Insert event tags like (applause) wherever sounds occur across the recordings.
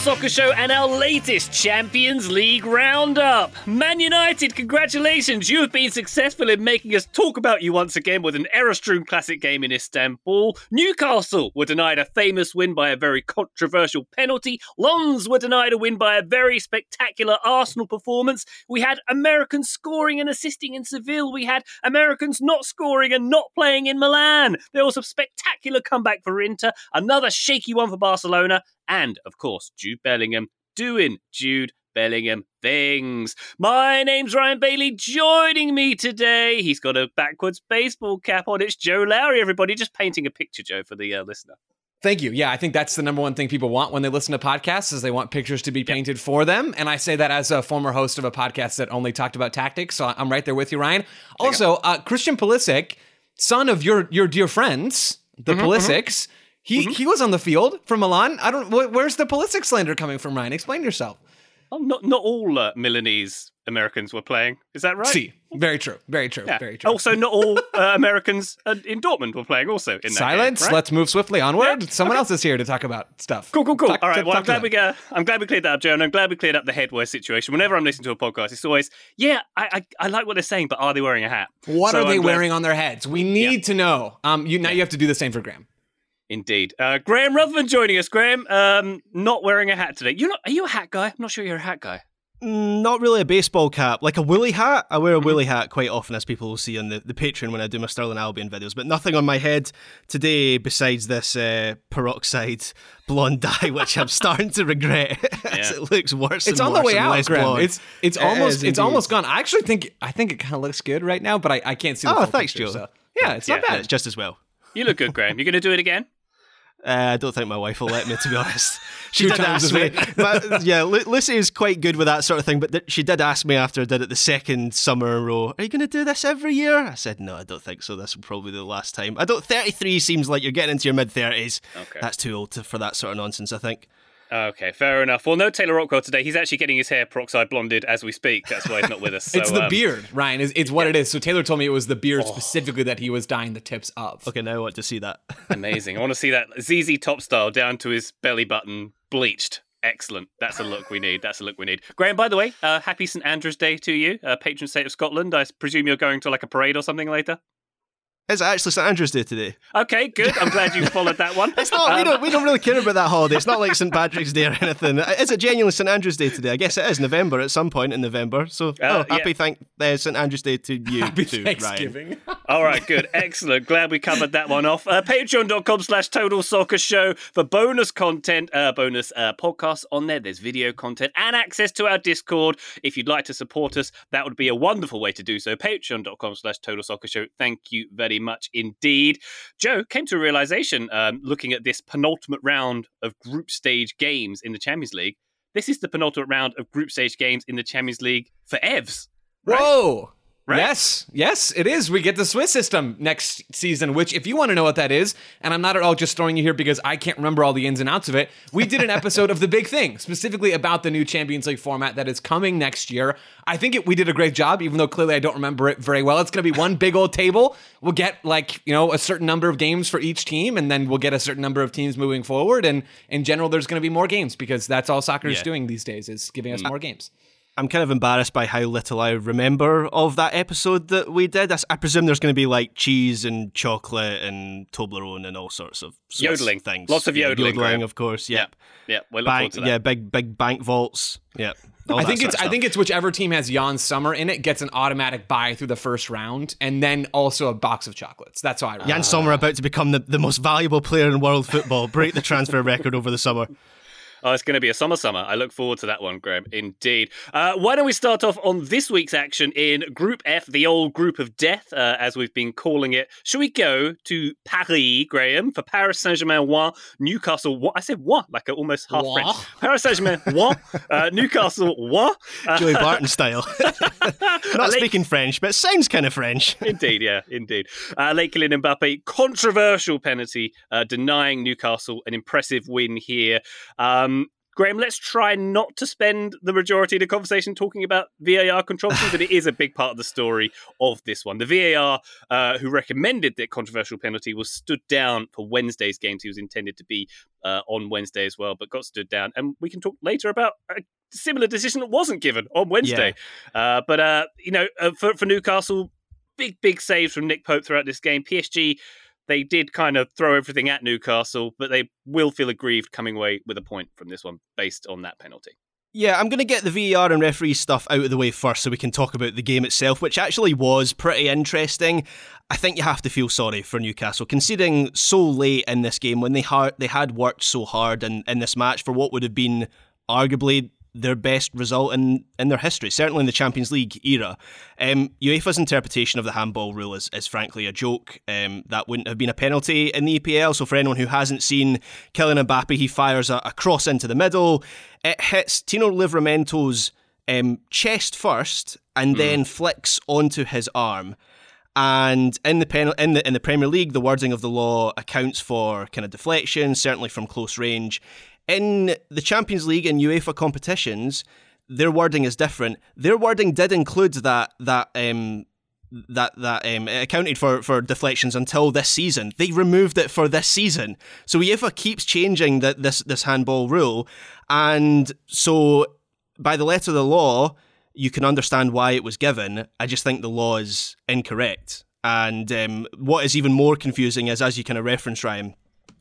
Soccer Show and our latest Champions League roundup. Man United, congratulations! You have been successful in making us talk about you once again with an Erastream Classic game in Istanbul. Newcastle were denied a famous win by a very controversial penalty. Lens were denied a win by a very spectacular Arsenal performance. We had Americans scoring and assisting in Seville. We had Americans not scoring and not playing in Milan. There was a spectacular comeback for Inter, another shaky one for Barcelona, and, of course, Jude Bellingham doing Jude Bellingham things. My name's Ryan Bailey. Joining me today, he's got a backwards baseball cap on. It's Joe Lowery, everybody. Just painting a picture, Joe, for the uh, listener. Thank you. Yeah, I think that's the number one thing people want when they listen to podcasts is they want pictures to be painted for them. And I say that as a former host of a podcast that only talked about tactics. So I'm right there with you, Ryan. Also, uh, Christian Pulisic, son of your your dear friends, the Mm-hmm, Pulisics, he he was on the field for Milan. I don't. wh- Where's the Pulisic slander coming from, Ryan? Explain yourself. Oh, not not all uh, Milanese Americans were playing. Is that right? See, very true. Very true. Yeah. Very true. Also, not all (laughs) uh, Americans uh, in Dortmund were playing. Also, in that Silence. Game, right? Let's move swiftly onward. Yeah, Someone else is here to talk about stuff. Cool, cool, cool. Talk- All right. talk- Well, I'm glad we uh, I'm glad we cleared that up, Joe, and I'm glad we cleared up the headwear situation. Whenever I'm listening to a podcast, it's always, yeah, I I, I like what they're saying, but are they wearing a hat? What So are they I'm glad- wearing on their heads? We need to know. Um, you now you have to do the same for Graham. Indeed. Uh, Graham Ruthven joining us. Graham, um, not wearing a hat today. You're not? Are you a hat guy? I'm not sure you're a hat guy. Mm, Not really a baseball cap, like a woolly hat. I Mm-hmm. wear a woolly hat quite often, as people will see on the, the Patreon when I do my Stirling Albion videos, but nothing on my head today besides this uh, peroxide blonde (laughs) dye, which I'm starting to regret (laughs) as Yeah. it looks worse. It's and on the way out, Graham. blonde. It's it's It almost is it's indeed. almost gone. I actually think I think it kind of looks good right now, but I, I can't see. The Oh, thanks, picture, Joe. so- Yeah, it's not Yeah, bad. It's just as well. You look good, Graham. You're going to do it again? Uh, I don't think my wife will let me, to be (laughs) honest. She did ask me. (laughs) but, yeah, Lu- Lucy is quite good with that sort of thing, but th- she did ask me after I did it the second summer in a row, are you going to do this every year? I said, no, I don't think so. This will probably be the last time. I don't, 33 seems like you're getting into your mid 30s. Okay. That's too old to, for that sort of nonsense, I think. Okay, fair enough. Well, no Taylor Rockwell today. He's actually getting his hair peroxide blonded as we speak. That's why he's not with us. (laughs) So, it's the um, beard, Ryan. Is it's what it is. So Taylor told me it was the beard specifically that he was dyeing the tips of. Okay, now I want to see that. (laughs) Amazing. I want to see that ZZ top style down to his belly button bleached. Excellent. That's a look we need. That's a look we need. Graham, by the way, uh, happy St Andrew's Day to you, uh, patron saint of Scotland. I presume you're going to like a parade or something later. It's actually St Andrew's Day today. Okay, good. I'm glad you followed that one. (laughs) It's not. we Um, don't. We don't really care about that holiday. It's not like St Patrick's Day or anything. Is it genuinely St Andrew's Day today? I guess it is November at some point in November. So, Uh, oh, yeah. happy thank uh, St Andrew's Day to you Happy too, Ryan. Thanksgiving. All right, good. Excellent. Glad we covered that one off. Uh, Patreon.com slash Total Soccer Show for bonus content, uh, bonus uh, podcasts on there. There's video content and access to our Discord. If you'd like to support us, that would be a wonderful way to do so. Patreon.com slash Total Soccer Show. Thank you very much indeed. Joe came to a realization um, looking at this penultimate round of group stage games in the Champions League. This is the penultimate round of group stage games in the Champions League for EVs. Right? Whoa. Right? Yes, yes, it is. We get the Swiss system next season, which, if you want to know what that is, and I'm not at all just throwing you here because I can't remember all the ins and outs of it, we did an episode of The Big Thing, specifically about the new Champions League format that is coming next year. I think it, we did a great job, even though clearly I don't remember it very well. It's going to be one big old table. We'll get, like, you know, a certain number of games for each team, and then we'll get a certain number of teams moving forward. And in general, there's going to be more games because that's all soccer is doing these days, is giving us mm. more games. I'm kind of embarrassed by how little I remember of that episode that we did. I presume there's going to be like cheese and chocolate and Toblerone and all sorts of Swiss Yodeling. things. Lots of yodeling, Graham. yodeling, of course. Yep. Yeah, we're looking forward Bank, to that. yeah, big big bank vaults. Yep. all I think it's I think it's whichever team has Yann Sommer in it gets an automatic buy through the first round, and then also a box of chocolates. That's how I. Remember. Yann Sommer about to become the, the most valuable player in world football, break the transfer record over the summer. Oh, it's going to be a summer summer. I look forward to that one, Graham. Indeed. Uh, why don't we start off on this week's action in Group F, the old group of death, uh, as we've been calling it. Should we go to Paris, Graham, for Paris Saint Germain one, Newcastle one? I said one, like almost half One. French. Paris Saint Germain one, uh, (laughs) Newcastle one. Uh, Joey Barton style. (laughs) (laughs) Not speaking French, but sounds kind of French. Indeed, yeah, indeed. Uh, Late Kylian Mbappe, controversial penalty, uh, denying Newcastle an impressive win here. Um, Graham, let's try not to spend the majority of the conversation talking about VAR controversy, (laughs) but it is a big part of the story of this one. The VAR, uh, who recommended that controversial penalty, was stood down for Wednesday's games. He was intended to be uh, on Wednesday as well, but got stood down. And we can talk later about a similar decision that wasn't given on Wednesday. Uh, but, uh, you know, uh, for, for Newcastle, big, big saves from Nick Pope throughout this game. PSG, they did kind of throw everything at Newcastle, but they will feel aggrieved coming away with a point from this one based on that penalty. Yeah, I'm going to get the VAR and referee stuff out of the way first so we can talk about the game itself, which actually was pretty interesting. I think you have to feel sorry for Newcastle, conceding so late in this game when they, har- they had worked so hard in, in this match for what would have been arguably their best result in, in their history, certainly in the Champions League era. Um, UEFA's interpretation of the handball rule is, is frankly a joke. Um, that wouldn't have been a penalty in the EPL. So for anyone who hasn't seen Kylian Mbappe, he fires a, a cross into the middle. It hits Tino Livramento's um, chest first and then flicks onto his arm. And in the, pen- in the in the Premier League, the wording of the law accounts for kind of deflection, certainly from close range. In the Champions League and UEFA competitions, their wording is different. Their wording did include that that um, that that um, accounted for for deflections until this season. They removed it for this season, so UEFA keeps changing that this this handball rule, and so by the letter of the law, you can understand why it was given. I just think the law is incorrect. And um, what is even more confusing is, as you kind of reference, Ryan,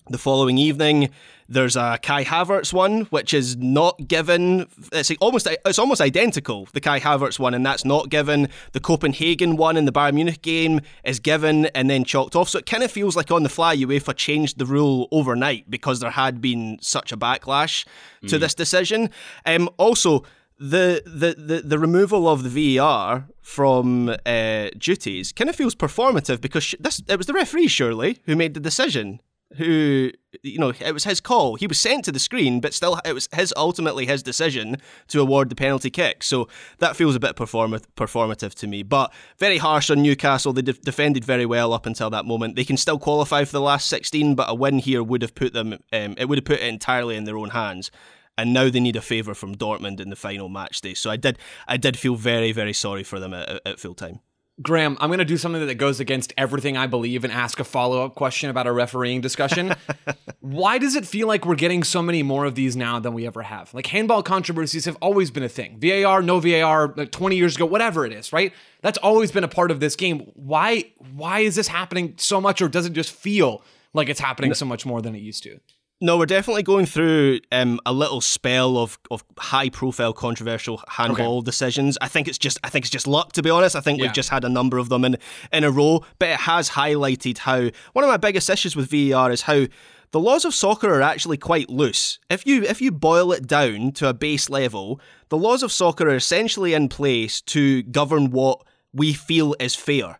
the following evening, there's a Kai Havertz one, which is not given. It's almost it's almost identical. The Kai Havertz one, and that's not given. The Copenhagen one in the Bayern Munich game is given and then chalked off. So it kind of feels like on the fly, UEFA changed the rule overnight because there had been such a backlash to this decision. Um, also. The, the, the, the removal of the VAR from uh, duties kind of feels performative because sh- this it was the referee surely who made the decision who you know it was his call. He was sent to the screen, but still it was his ultimately his decision to award the penalty kick. So that feels a bit perform- performative to me. But very harsh on Newcastle. They de- defended very well up until that moment. They can still qualify for the last sixteen, but a win here would have put them. Um, it would have put it entirely in their own hands. And now they need a favour from Dortmund in the final match day. So I did, I did feel very, very sorry for them at, at full time. Graham, I'm going to do something that goes against everything I believe and ask a follow up question about a refereeing discussion. (laughs) Why does it feel like we're getting so many more of these now than we ever have? Like handball controversies have always been a thing. VAR, no VAR, like 20 years ago, whatever it is, right? That's always been a part of this game. Why why is this happening so much or does it just feel like it's happening so much more than it used to? No, we're definitely going through um, a little spell of, of high profile controversial handball decisions. I think it's just I think it's just luck to be honest. I think Yeah. we've just had a number of them in in a row, but it has highlighted how one of my biggest issues with VAR is how the laws of soccer are actually quite loose. If you if you boil it down to a base level, the laws of soccer are essentially in place to govern what we feel is fair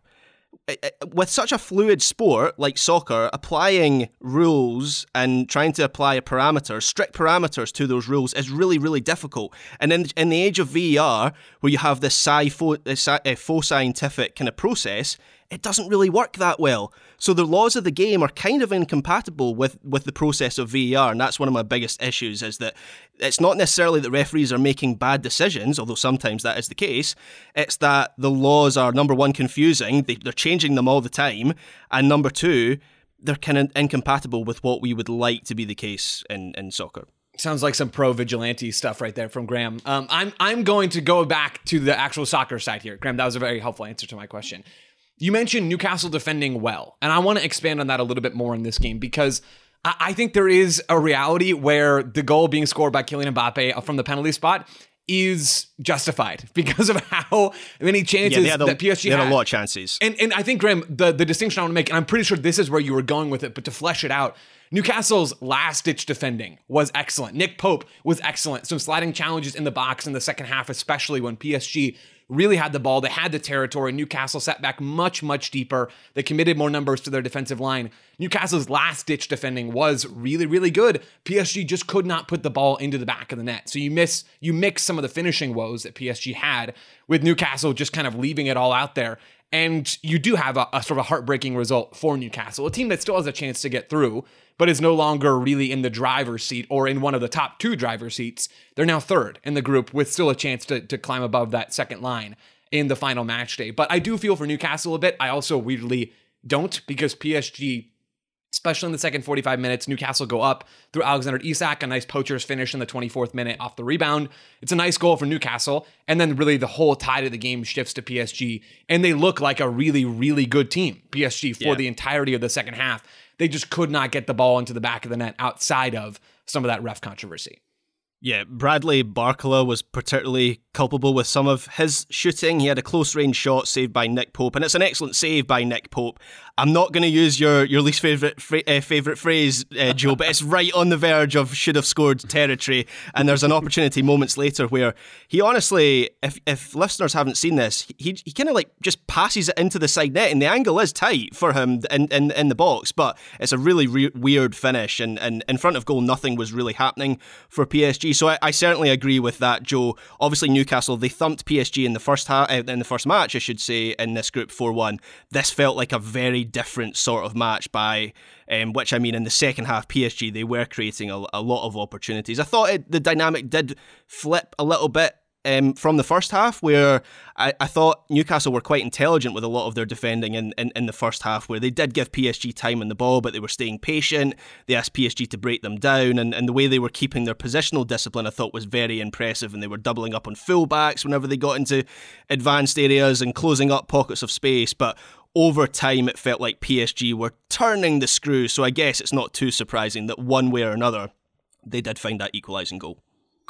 with such a fluid sport like soccer, applying rules and trying to apply parameters, strict parameters to those rules is really, really difficult. And in, in the age of VAR, where you have this sci faux, uh, scientific kind of process, it doesn't really work that well. So the laws of the game are kind of incompatible with, with the process of VAR, and that's one of my biggest issues is that it's not necessarily that referees are making bad decisions, although sometimes that is the case. It's that the laws are number one confusing, they, they're changing them all the time, and number two, they're kind of incompatible with what we would like to be the case in, in soccer. Sounds like some pro vigilante stuff right there from Graham. Um, I'm I'm going to go back to the actual soccer side here. Graham, that was a very helpful answer to my question. You mentioned Newcastle defending well, and I want to expand on that a little bit more in this game because I, I think there is a reality where the goal being scored by Kylian Mbappe from the penalty spot is justified (laughs) because of how many chances Yeah, they had a, that PSG they had a lot of chances. and and I think Graham, the the distinction I want to make, and I'm pretty sure this is where you were going with it, but to flesh it out, Newcastle's last ditch defending was excellent. Nick Pope was excellent. Some sliding challenges in the box in the second half, especially when PSG really had the ball. They had the territory. Newcastle sat back much, much deeper. They committed more numbers to their defensive line. Newcastle's last ditch defending was really, really good. PSG just could not put the ball into the back of the net. So you miss, you mix some of the finishing woes that PSG had with Newcastle just kind of leaving it all out there. And you do have a, a sort of a heartbreaking result for Newcastle, a team that still has a chance to get through, but is no longer really in the driver's seat or in one of the top two driver's seats. They're now third in the group with still a chance to, to climb above that second line in the final match day. But I do feel for Newcastle a bit. I also weirdly don't because PSG especially in the second 45 minutes. Newcastle go up through Alexander Isak, a nice poacher's finish in the 24th minute off the rebound. It's a nice goal for Newcastle. And then really the whole tide of the game shifts to PSG. And they look like a really, really good team, PSG, for Yeah. the entirety of the second half. They just could not get the ball into the back of the net outside of some of that ref controversy. Yeah, Bradley Barcola was particularly culpable with some of his shooting. He had a close range shot saved by Nick Pope, and it's an excellent save by Nick Pope. I'm not going to use your, your least favorite fra- uh, favorite phrase, uh, Joe, but it's right on the verge of should have scored territory. And there's an opportunity moments later where he honestly, if if listeners haven't seen this, he he kind of like just passes it into the side net, and the angle is tight for him in in, in the box, but it's a really re- weird finish, and, and in front of goal, nothing was really happening for PSG. So I, I certainly agree with that, Joe. Obviously, Newcastle they thumped PSG in the first half, uh, in the first match, I should say, in this group four one. This felt like a very different sort of match by. Um, which I mean, in the second half, PSG they were creating a, a lot of opportunities. I thought it, the dynamic did flip a little bit um, from the first half, where I, I thought Newcastle were quite intelligent with a lot of their defending in, in, in the first half, where they did give PSG time on the ball, but they were staying patient. They asked PSG to break them down, and, and the way they were keeping their positional discipline, I thought was very impressive. And they were doubling up on fullbacks whenever they got into advanced areas and closing up pockets of space. But over time, it felt like PSG were turning the screw. So I guess it's not too surprising that one way or another, they did find that equalising goal.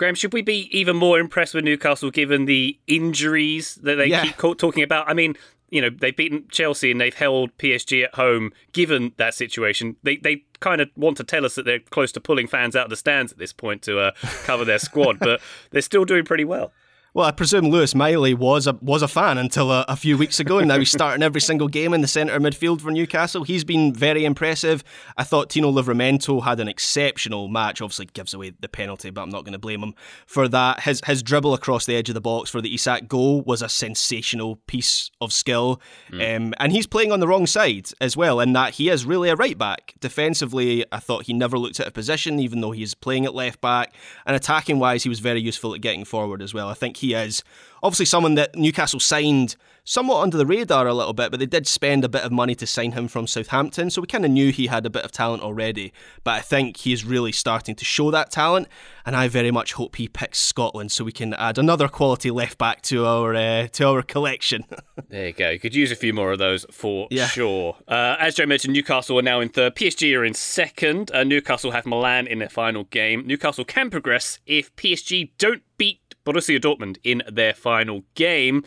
Graham, should we be even more impressed with Newcastle given the injuries that they Yeah. keep talking about? I mean, you know, they've beaten Chelsea and they've held PSG at home. Given that situation, they they kind of want to tell us that they're close to pulling fans out of the stands at this point to uh, cover their squad, (laughs) but they're still doing pretty well. Well, I presume Lewis Miley was a was a fan until a, a few weeks ago, and now he's starting every single game in the centre midfield for Newcastle. He's been very impressive. I thought Tino Livramento had an exceptional match. Obviously, gives away the penalty, but I'm not going to blame him for that. His his dribble across the edge of the box for the Isak goal was a sensational piece of skill, um, and he's playing on the wrong side as well. In that he is really a right back. Defensively, I thought he never looked at a position, even though he's playing at left back. And attacking wise, he was very useful at getting forward as well. I think he is obviously someone that Newcastle signed somewhat under the radar a little bit, but they did spend a bit of money to sign him from Southampton, so we kind of knew he had a bit of talent already. But I think he is really starting to show that talent, and I very much hope he picks Scotland so we can add another quality left back to our uh, to our collection. (laughs) There you go. You could use a few more of those for Yeah. sure. Uh, as Joe mentioned, Newcastle are now in third. PSG are in second. Uh, Newcastle have Milan in their final game. Newcastle can progress if PSG don't beat Borussia Dortmund in their final game.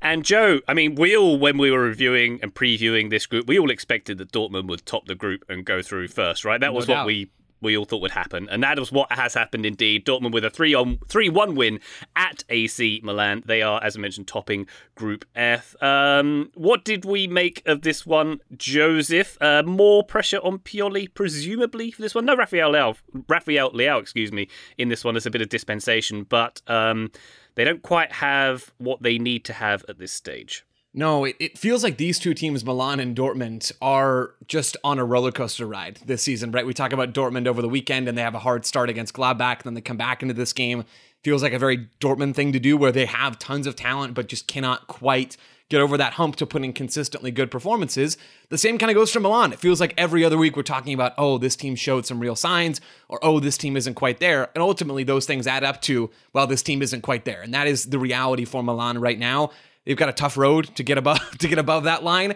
And Joe, I mean, we all, when we were reviewing and previewing this group, we all expected that Dortmund would top the group and go through first, right? That was what doubt. we we all thought would happen, and that is what has happened indeed. Dortmund with a three on three one win at AC Milan. They are, as I mentioned, topping Group F. Um, what did we make of this one, Joseph? Uh, more pressure on Pioli, presumably for this one. No, Rafael Leao, Rafael Leao, excuse me, in this one. There's a bit of dispensation, but um, they don't quite have what they need to have at this stage. No, it, it feels like these two teams, Milan and Dortmund, are just on a roller coaster ride this season, right? We talk about Dortmund over the weekend and they have a hard start against Gladbach, then they come back into this game. Feels like a very Dortmund thing to do where they have tons of talent but just cannot quite get over that hump to put in consistently good performances. The same kind of goes for Milan. It feels like every other week we're talking about, oh, this team showed some real signs, or oh, this team isn't quite there. And ultimately, those things add up to, well, this team isn't quite there. And that is the reality for Milan right now. They've got a tough road to get above (laughs) to get above that line.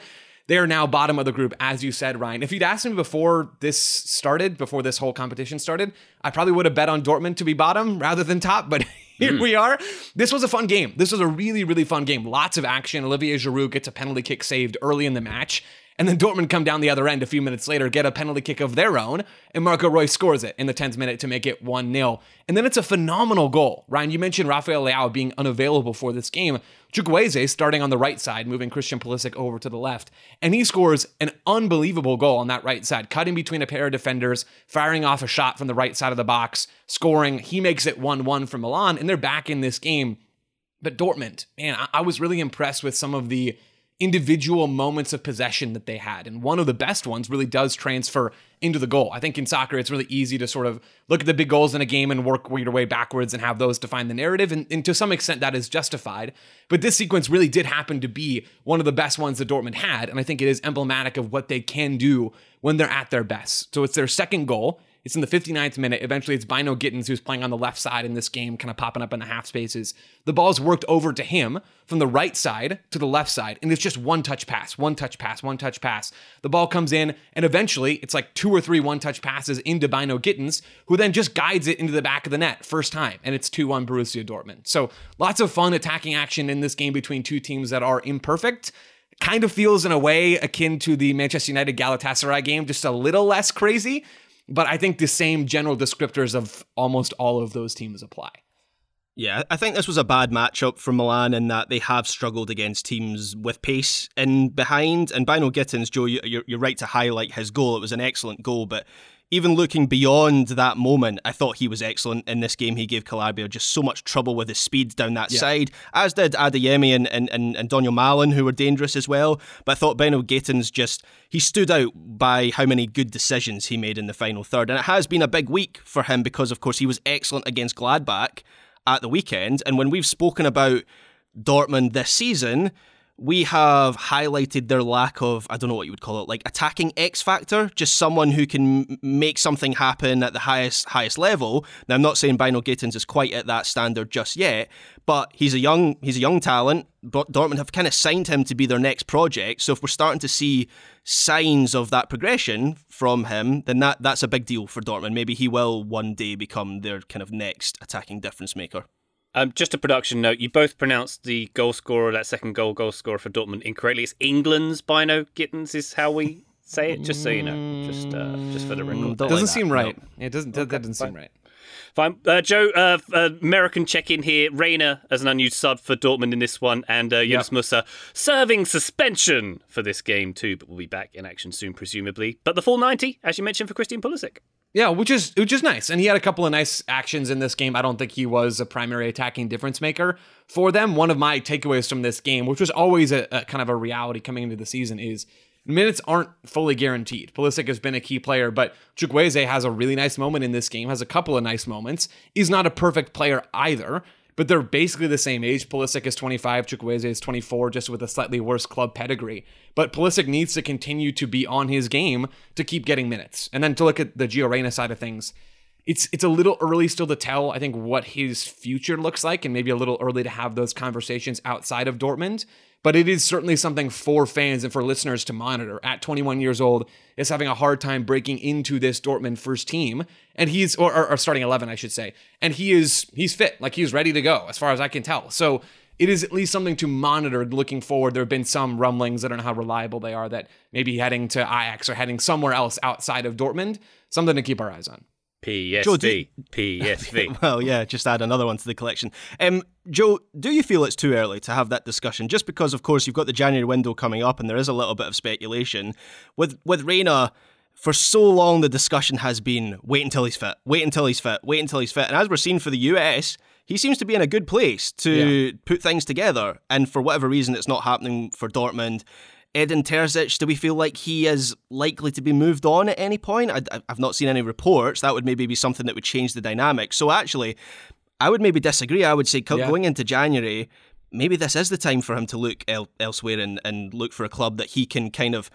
They are now bottom of the group, as you said, Ryan. If you'd asked me before this started, before this whole competition started, I probably would have bet on Dortmund to be bottom rather than top. But (laughs) here mm. we are. This was a fun game. This was a really, really fun game. Lots of action. Olivier Giroud gets a penalty kick saved early in the match. And then Dortmund come down the other end a few minutes later, get a penalty kick of their own, and Marco Reus scores it in the 10th minute to make it 1 0. And then it's a phenomenal goal. Ryan, you mentioned Rafael Leao being unavailable for this game. Chukwueze starting on the right side, moving Christian Pulisic over to the left. And he scores an unbelievable goal on that right side, cutting between a pair of defenders, firing off a shot from the right side of the box, scoring. He makes it 1 1 for Milan, and they're back in this game. But Dortmund, man, I was really impressed with some of the individual moments of possession that they had. And one of the best ones really does transfer into the goal. I think in soccer, it's really easy to sort of look at the big goals in a game and work your way backwards and have those define the narrative. And, and, to some extent, that is justified. But this sequence really did happen to be one of the best ones that Dortmund had. And I think it is emblematic of what they can do when they're at their best. So it's their second goal. It's in the 59th minute. Eventually, it's Bynoe Gittens who's playing on the left side in this game, kind of popping up in the half spaces. The ball's worked over to him from the right side to the left side, and it's just one touch pass, one touch pass, one touch pass. The ball comes in, and eventually, it's like two or three one touch passes into Bynoe Gittens, who then just guides it into the back of the net first time, and it's 2 1 Borussia Dortmund. So lots of fun attacking action in this game between two teams that are imperfect kind of feels in a way akin to the Manchester United Galatasaray game, just a little less crazy. But I think the same general descriptors of almost all of those teams apply. Yeah, I think this was a bad matchup for Milan in that they have struggled against teams with pace in behind. And Bynoe Gittens, Joe, you're, you're right to highlight his goal. It was an excellent goal, but even looking beyond that moment, I thought he was excellent in this game. He gave Calabria just so much trouble with his speed down that yeah. side, as did Adeyemi and, and, and, and Donyell Malen, who were dangerous as well. But I thought Bynoe Gittens just, he stood out by how many good decisions he made in the final third. And it has been a big week for him because, of course, he was excellent against Gladbach at the weekend. And when we've spoken about Dortmund this season, we have highlighted their lack of, I don't know what you would call it, like attacking X factor, just someone who can make something happen at the highest highest level. Now, I'm not saying Bynoe Gittens is quite at that standard just yet, but he's a young he's a young talent. But Dortmund have kind of signed him to be their next project. So if we're starting to see signs of that progression from him, then that that's a big deal for Dortmund. Maybe he will one day become their kind of next attacking difference maker. Um, just a production note: you both pronounced the goal scorer, that second goal goal scorer for Dortmund, incorrectly. It's England's Bynoe Gittens, is how we say it. Just so you know, just uh, just for the record. Mm, doesn't like seem right. No. It doesn't. Okay, that doesn't fine. seem right. Fine. Uh, Joe, uh, uh, American check in here. Reyna as an unused sub for Dortmund in this one, and uh, Yunus yep. Musah serving suspension for this game too, but we'll be back in action soon, presumably. But the full 90, as you mentioned, for Christian Pulisic. Yeah, which is which is nice, and he had a couple of nice actions in this game. I don't think he was a primary attacking difference maker for them. One of my takeaways from this game, which was always a, a kind of a reality coming into the season, is minutes aren't fully guaranteed. Pulisic has been a key player, but Chukwueze has a really nice moment in this game, has a couple of nice moments. He's not a perfect player either, but they're basically the same age. Pulisic is 25, Chukwueze is 24, just with a slightly worse club pedigree. But Pulisic needs to continue to be on his game to keep getting minutes. And then to look at the Gio Reyna side of things, it's it's a little early still to tell, I think, what his future looks like, and maybe a little early to have those conversations outside of Dortmund but it is certainly something for fans and for listeners to monitor. At 21 years old, is having a hard time breaking into this Dortmund first team, and he's or, or, or, starting 11, I should say, and he is he's fit, like he's ready to go, as far as I can tell. So it is at least something to monitor looking forward. There have been some rumblings, I don't know how reliable they are, that maybe heading to Ajax or heading somewhere else outside of Dortmund, something to keep our eyes on. PSV. Joe, do, PSV. (laughs) well, yeah, just add another one to the collection. Um, Joe, do you feel it's too early to have that discussion? Just because, of course, you've got the January window coming up, and there is a little bit of speculation with with Reyna. For so long, the discussion has been wait until he's fit, wait until he's fit, wait until he's fit. And as we're seeing for the US, he seems to be in a good place to yeah. put things together. And for whatever reason, it's not happening for Dortmund. Edin Terzic, do we feel like he is likely to be moved on at any point? I, have not seen any reports. That would maybe be something that would change the dynamic. So actually, I would maybe disagree. I would say yeah. going into January, maybe this is the time for him to look el- elsewhere and, and look for a club that he can kind of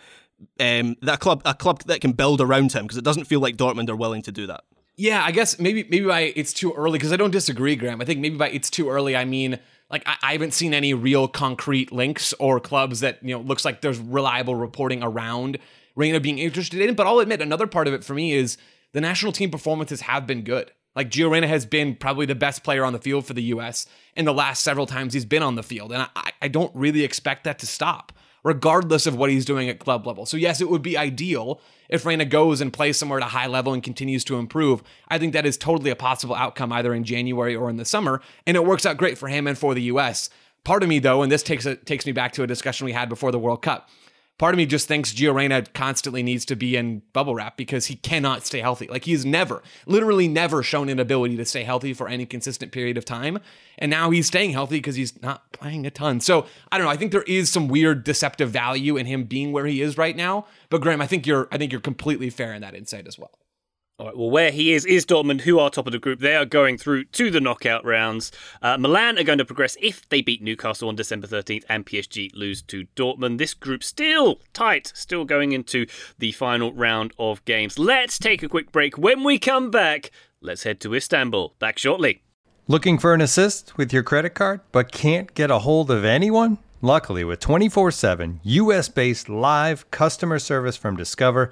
um, that club a club that can build around him because it doesn't feel like Dortmund are willing to do that. Yeah, I guess maybe maybe by it's too early because I don't disagree, Graham. I think maybe by it's too early I mean like I, I, haven't seen any real concrete links or clubs that you know looks like there's reliable reporting around Reyna being interested in. But I'll admit another part of it for me is the national team performances have been good. Like Gio Reyna has been probably the best player on the field for the U.S. in the last several times he's been on the field, and I, I don't really expect that to stop, regardless of what he's doing at club level. So yes, it would be ideal if Reyna goes and plays somewhere at a high level and continues to improve. I think that is totally a possible outcome either in January or in the summer, and it works out great for him and for the U.S. Part of me, though, and this takes a, takes me back to a discussion we had before the World Cup part of me just thinks Gio Reyna constantly needs to be in bubble wrap because he cannot stay healthy. Like he's never, literally never shown an ability to stay healthy for any consistent period of time. And now he's staying healthy because he's not playing a ton. So I don't know. I think there is some weird deceptive value in him being where he is right now. But Graham, I think you're I think you're completely fair in that insight as well. All right, well, where he is is Dortmund, who are top of the group. They are going through to the knockout rounds. Uh, Milan are going to progress if they beat Newcastle on December 13th and PSG lose to Dortmund. This group still tight, still going into the final round of games. Let's take a quick break. When we come back, let's head to Istanbul. Back shortly. Looking for an assist with your credit card but can't get a hold of anyone? Luckily, with 24 7 US based live customer service from Discover,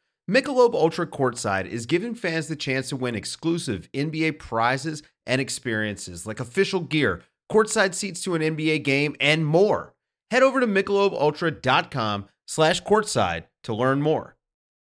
Michelob Ultra Courtside is giving fans the chance to win exclusive NBA prizes and experiences like official gear, courtside seats to an NBA game, and more. Head over to michelobultra.com slash courtside to learn more.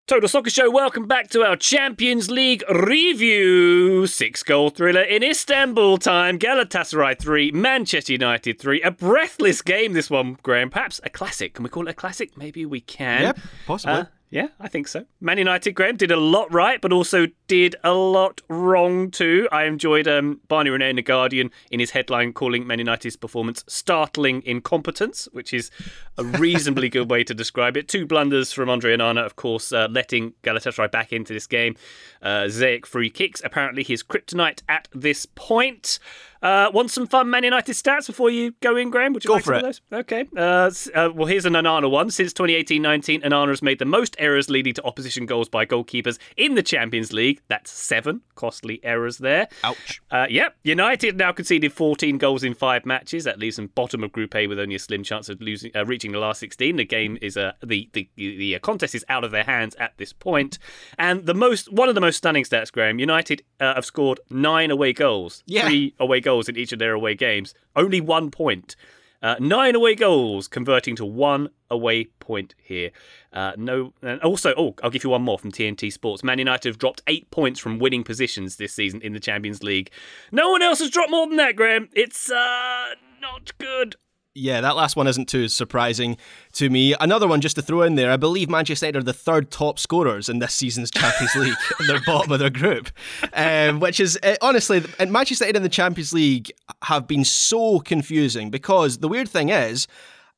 Total Soccer Show, welcome back to our Champions League review. Six goal thriller in Istanbul time. Galatasaray 3, Manchester United 3. A breathless game, this one, Graham. Perhaps a classic. Can we call it a classic? Maybe we can. Yep, possibly. Uh, yeah, I think so. Man United, Graham, did a lot right, but also did a lot wrong too. I enjoyed um, Barney Ronay in The Guardian in his headline calling Man United's performance startling incompetence, which is a reasonably good way to describe it. Two blunders from Andre Onana, of course, uh, letting Galatasaray back into this game. Uh, Ziyech free kicks, apparently his kryptonite at this point. Uh, want some fun Man United stats before you go in, Graham? Would you Go like for some of it. those? Okay. Uh, uh, well, here's an Onana one. Since 2018-19, Onana has made the most errors leading to opposition goals by goalkeepers in the Champions League. That's seven costly errors there. Ouch. Uh, yep. United now conceded 14 goals in five matches. That leaves them bottom of Group A with only a slim chance of losing, uh, reaching the last 16. The game is uh, the the the contest is out of their hands at this point. And the most one of the most stunning stats, Graham. United uh, have scored nine away goals. Yeah. Three away goals in each of their away games. Only one point. Uh, nine away goals, converting to one away point here. Uh, no, and also, oh, I'll give you one more from TNT Sports. Man United have dropped eight points from winning positions this season in the Champions League. No one else has dropped more than that, Graham. It's uh, not good. Yeah, that last one isn't too surprising to me. Another one just to throw in there. I believe Manchester United are the third top scorers in this season's Champions (laughs) League. They're bottom of their group, um, which is uh, honestly, and Manchester United in the Champions League have been so confusing because the weird thing is.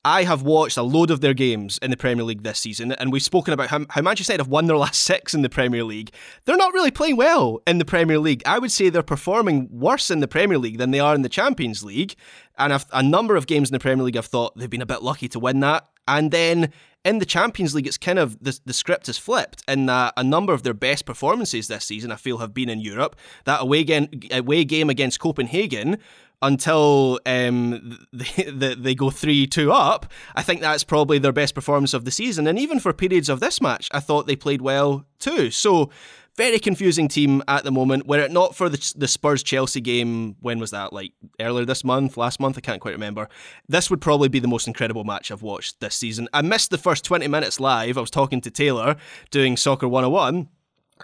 I have watched a load of their games in the Premier League this season, and we've spoken about how, how Manchester United have won their last six in the Premier League. They're not really playing well in the Premier League. I would say they're performing worse in the Premier League than they are in the Champions League. And I've, a number of games in the Premier League, I've thought they've been a bit lucky to win that. And then in the Champions League, it's kind of the, the script is flipped, that a number of their best performances this season, I feel, have been in Europe. That away game, away game against Copenhagen until um, they, (laughs) they, go 3 2 up, I think that's probably their best performance of the season. And even for periods of this match, I thought they played well too. So, very confusing team at the moment. Were it not for the, the Spurs Chelsea game, when was that? Like earlier this month, last month? I can't quite remember. This would probably be the most incredible match I've watched this season. I missed the first 20 minutes live. I was talking to Taylor doing Soccer 101.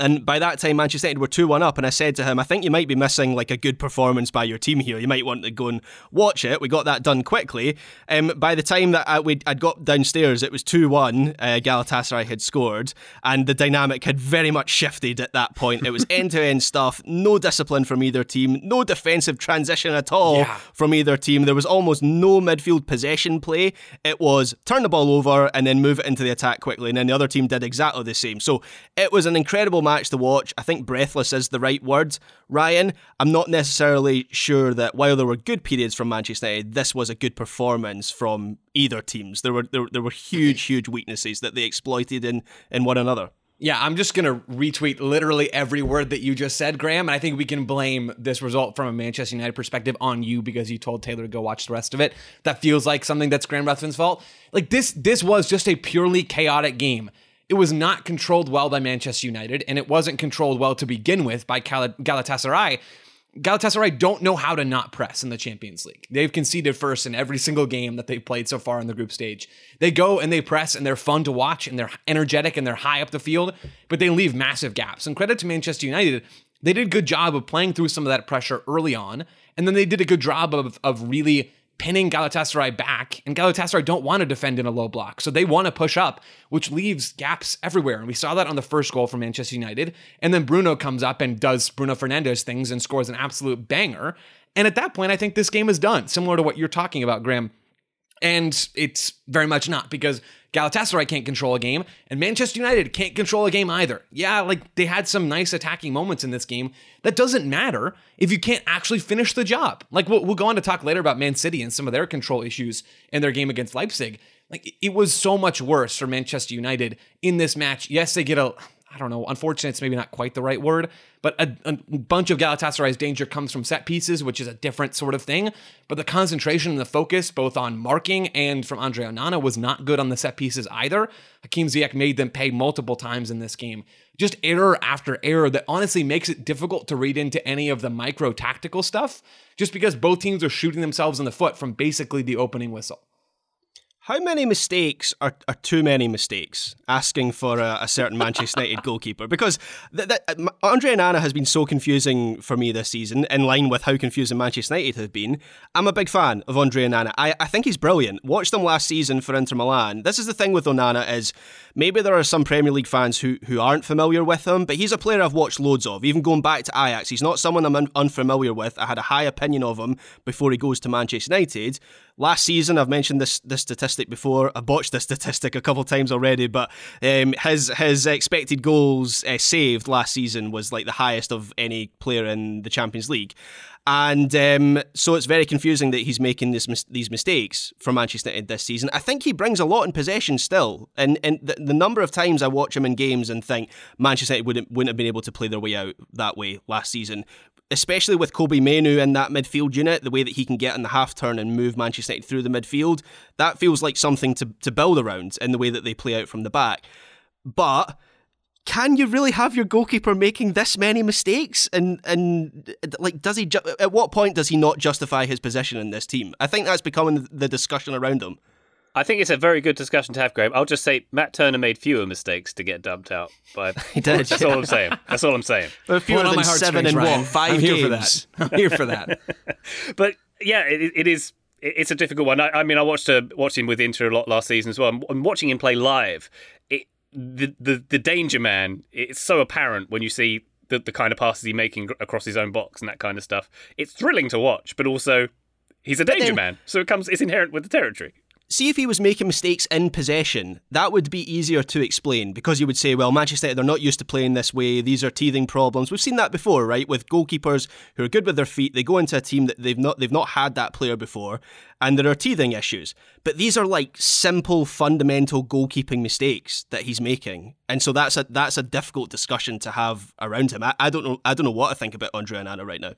And by that time, Manchester United were 2 1 up. And I said to him, I think you might be missing like a good performance by your team here. You might want to go and watch it. We got that done quickly. Um, by the time that I, we'd, I'd got downstairs, it was 2 1. Uh, Galatasaray had scored. And the dynamic had very much shifted at that point. It was end to end stuff, no discipline from either team, no defensive transition at all Yeah. from either team. There was almost no midfield possession play. It was turn the ball over and then move it into the attack quickly. And then the other team did exactly the same. So it was an incredible match to watch. I think breathless is the right word. Ryan, I'm not necessarily sure that while there were good periods from Manchester United, this was a good performance from either teams. There were there, there were huge, huge weaknesses that they exploited in in one another. Yeah, I'm just going to retweet literally every word that you just said, Graham. And I think we can blame this result from a Manchester United perspective on you because you told Taylor to go watch the rest of it. That feels like something that's Graham Ruthven's fault. Like this, this was just a purely chaotic game. It was not controlled well by Manchester United, and it wasn't controlled well to begin with by Gal- Galatasaray. Galatasaray don't know how to not press in the Champions League. They've conceded first in every single game that they've played so far in the group stage. They go and they press and they're fun to watch and they're energetic and they're high up the field, but they leave massive gaps. And credit to Manchester United, they did a good job of playing through some of that pressure early on, and then they did a good job of of really pinning Galatasaray back, and Galatasaray don't want to defend in a low block. So they want to push up, which leaves gaps everywhere. And we saw that on the first goal from Manchester United. And then Bruno comes up and does Bruno Fernandes things and scores an absolute banger. And at that point, I think this game is done, similar to what you're talking about, Graham. And it's very much not because Galatasaray can't control a game, and Manchester United can't control a game either. Yeah, like they had some nice attacking moments in this game. That doesn't matter if you can't actually finish the job. Like we'll, we'll go on to talk later about Man City and some of their control issues in their game against Leipzig. Like it was so much worse for Manchester United in this match. Yes, they get a I don't know, unfortunate, it's maybe not quite the right word, but a, a, bunch of Galatasaray's danger comes from set pieces, which is a different sort of thing. But the concentration and the focus, both on marking and from Andre Onana, was not good on the set pieces either. Hakim Ziyech made them pay multiple times in this game. Just error after error that honestly makes it difficult to read into any of the micro tactical stuff, just because both teams are shooting themselves in the foot from basically the opening whistle. How many mistakes are, are too many mistakes? Asking for a, a certain Manchester United goalkeeper because th- th- Andre Onana has been so confusing for me this season, in line with how confusing Manchester United have been. I'm a big fan of Andre Onana. I, I think he's brilliant. Watched them last season for Inter Milan. This is the thing with Onana is maybe there are some Premier League fans who who aren't familiar with him, but he's a player I've watched loads of. Even going back to Ajax, he's not someone I'm un- unfamiliar with. I had a high opinion of him before he goes to Manchester United. Last season, I've mentioned this this statistic before. I botched this (laughs) statistic a couple times already, but um, his his expected goals uh, saved last season was like the highest of any player in the Champions League. And um, so it's very confusing that he's making this these mistakes for Manchester United this season. I think he brings a lot in possession still, and and the, the number of times I watch him in games and think Manchester United wouldn't wouldn't have been able to play their way out that way last season especially with Kobbie Mainoo in that midfield unit, the way that he can get in the half turn and move Manchester United through the midfield, that feels like something to, to build around in the way that they play out from the back. But can you really have your goalkeeper making this many mistakes? And and like, does he? Ju- at what point does he not justify his position in this team? I think that's becoming the discussion around him. I think it's a very good discussion to have, Graham. I'll just say Matt Turner made fewer mistakes to get dumped out. But (laughs) he did. That's all I'm saying. That's all I'm saying. But fewer than seven and one, Five I'm games. here for that. I'm here for that. (laughs) but yeah, it, it is. It's a difficult one. I, I mean, I watched uh, watched him with Inter a lot last season as well. And watching him play live, it, the, the the danger man. It's so apparent when you see the, the kind of passes he's making across his own box and that kind of stuff. It's thrilling to watch, but also he's a danger then- man. So it comes. It's inherent with the territory. See if he was making mistakes in possession, that would be easier to explain because you would say, well, Manchester they're not used to playing this way. These are teething problems. We've seen that before, right? With goalkeepers who are good with their feet, they go into a team that they've not they've not had that player before, and there are teething issues. But these are like simple, fundamental goalkeeping mistakes that he's making, and so that's a that's a difficult discussion to have around him. I, I don't know I don't know what to think about Andre Onana right now.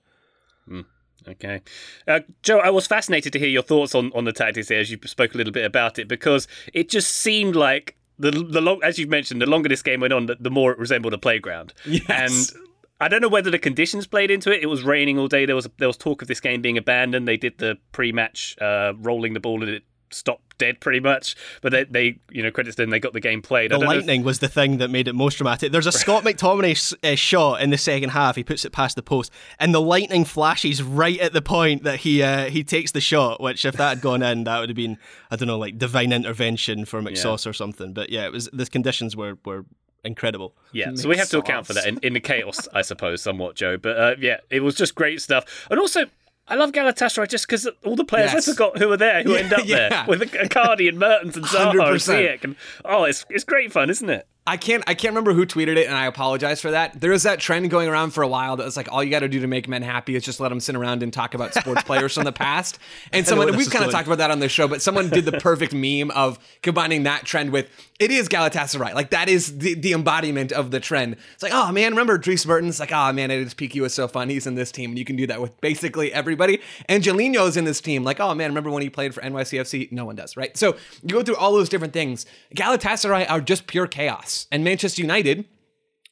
Hmm. Okay. Uh, Joe, I was fascinated to hear your thoughts on, on the tactics here as you spoke a little bit about it because it just seemed like the the long, as you've mentioned, the longer this game went on, the, the more it resembled a playground. Yes. And I don't know whether the conditions played into it. It was raining all day. There was there was talk of this game being abandoned. They did the pre-match uh, rolling the ball and it stopped dead pretty much. But they, they you know, credits them, they got the game played. The don't if- lightning was the thing that made it most dramatic. There's a (laughs) Scott McTominay uh, shot in the second half. He puts it past the post, and the lightning flashes right at the point that he uh, he takes the shot. Which, if that had gone in, that would have been I don't know, like divine intervention for McSauce or something. But yeah, it was the conditions were were incredible. Yeah, so we have to account for that in, in the chaos, I suppose, somewhat, Joe. But uh, yeah, it was just great stuff. And also, I love Galatasaray just because all the players, Yes. I forgot who were there, who (laughs) Yeah, end up yeah. there with Icardi and Mertens and Zaha and 100%. Ziyech. And, oh, it's, it's great fun, isn't it? I can't I can't remember who tweeted it, and I apologize for that. There was that trend going around for a while that was like all you got to do to make men happy is just let them sit around and talk about sports players from the past. (laughs) And someone we've kind of talked about that on the show, but someone did the (laughs) perfect meme of combining that trend with it is Galatasaray. Like that is the, the embodiment of the trend. It's like, oh man, remember Dries Mertens? Like, oh man, his PQ was so fun. He's in this team, and you can do that with basically everybody. Angelino's in this team. Like, oh man, remember when he played for NYCFC? No one does, right? So you go through all those different things. Galatasaray are just pure chaos, and Manchester United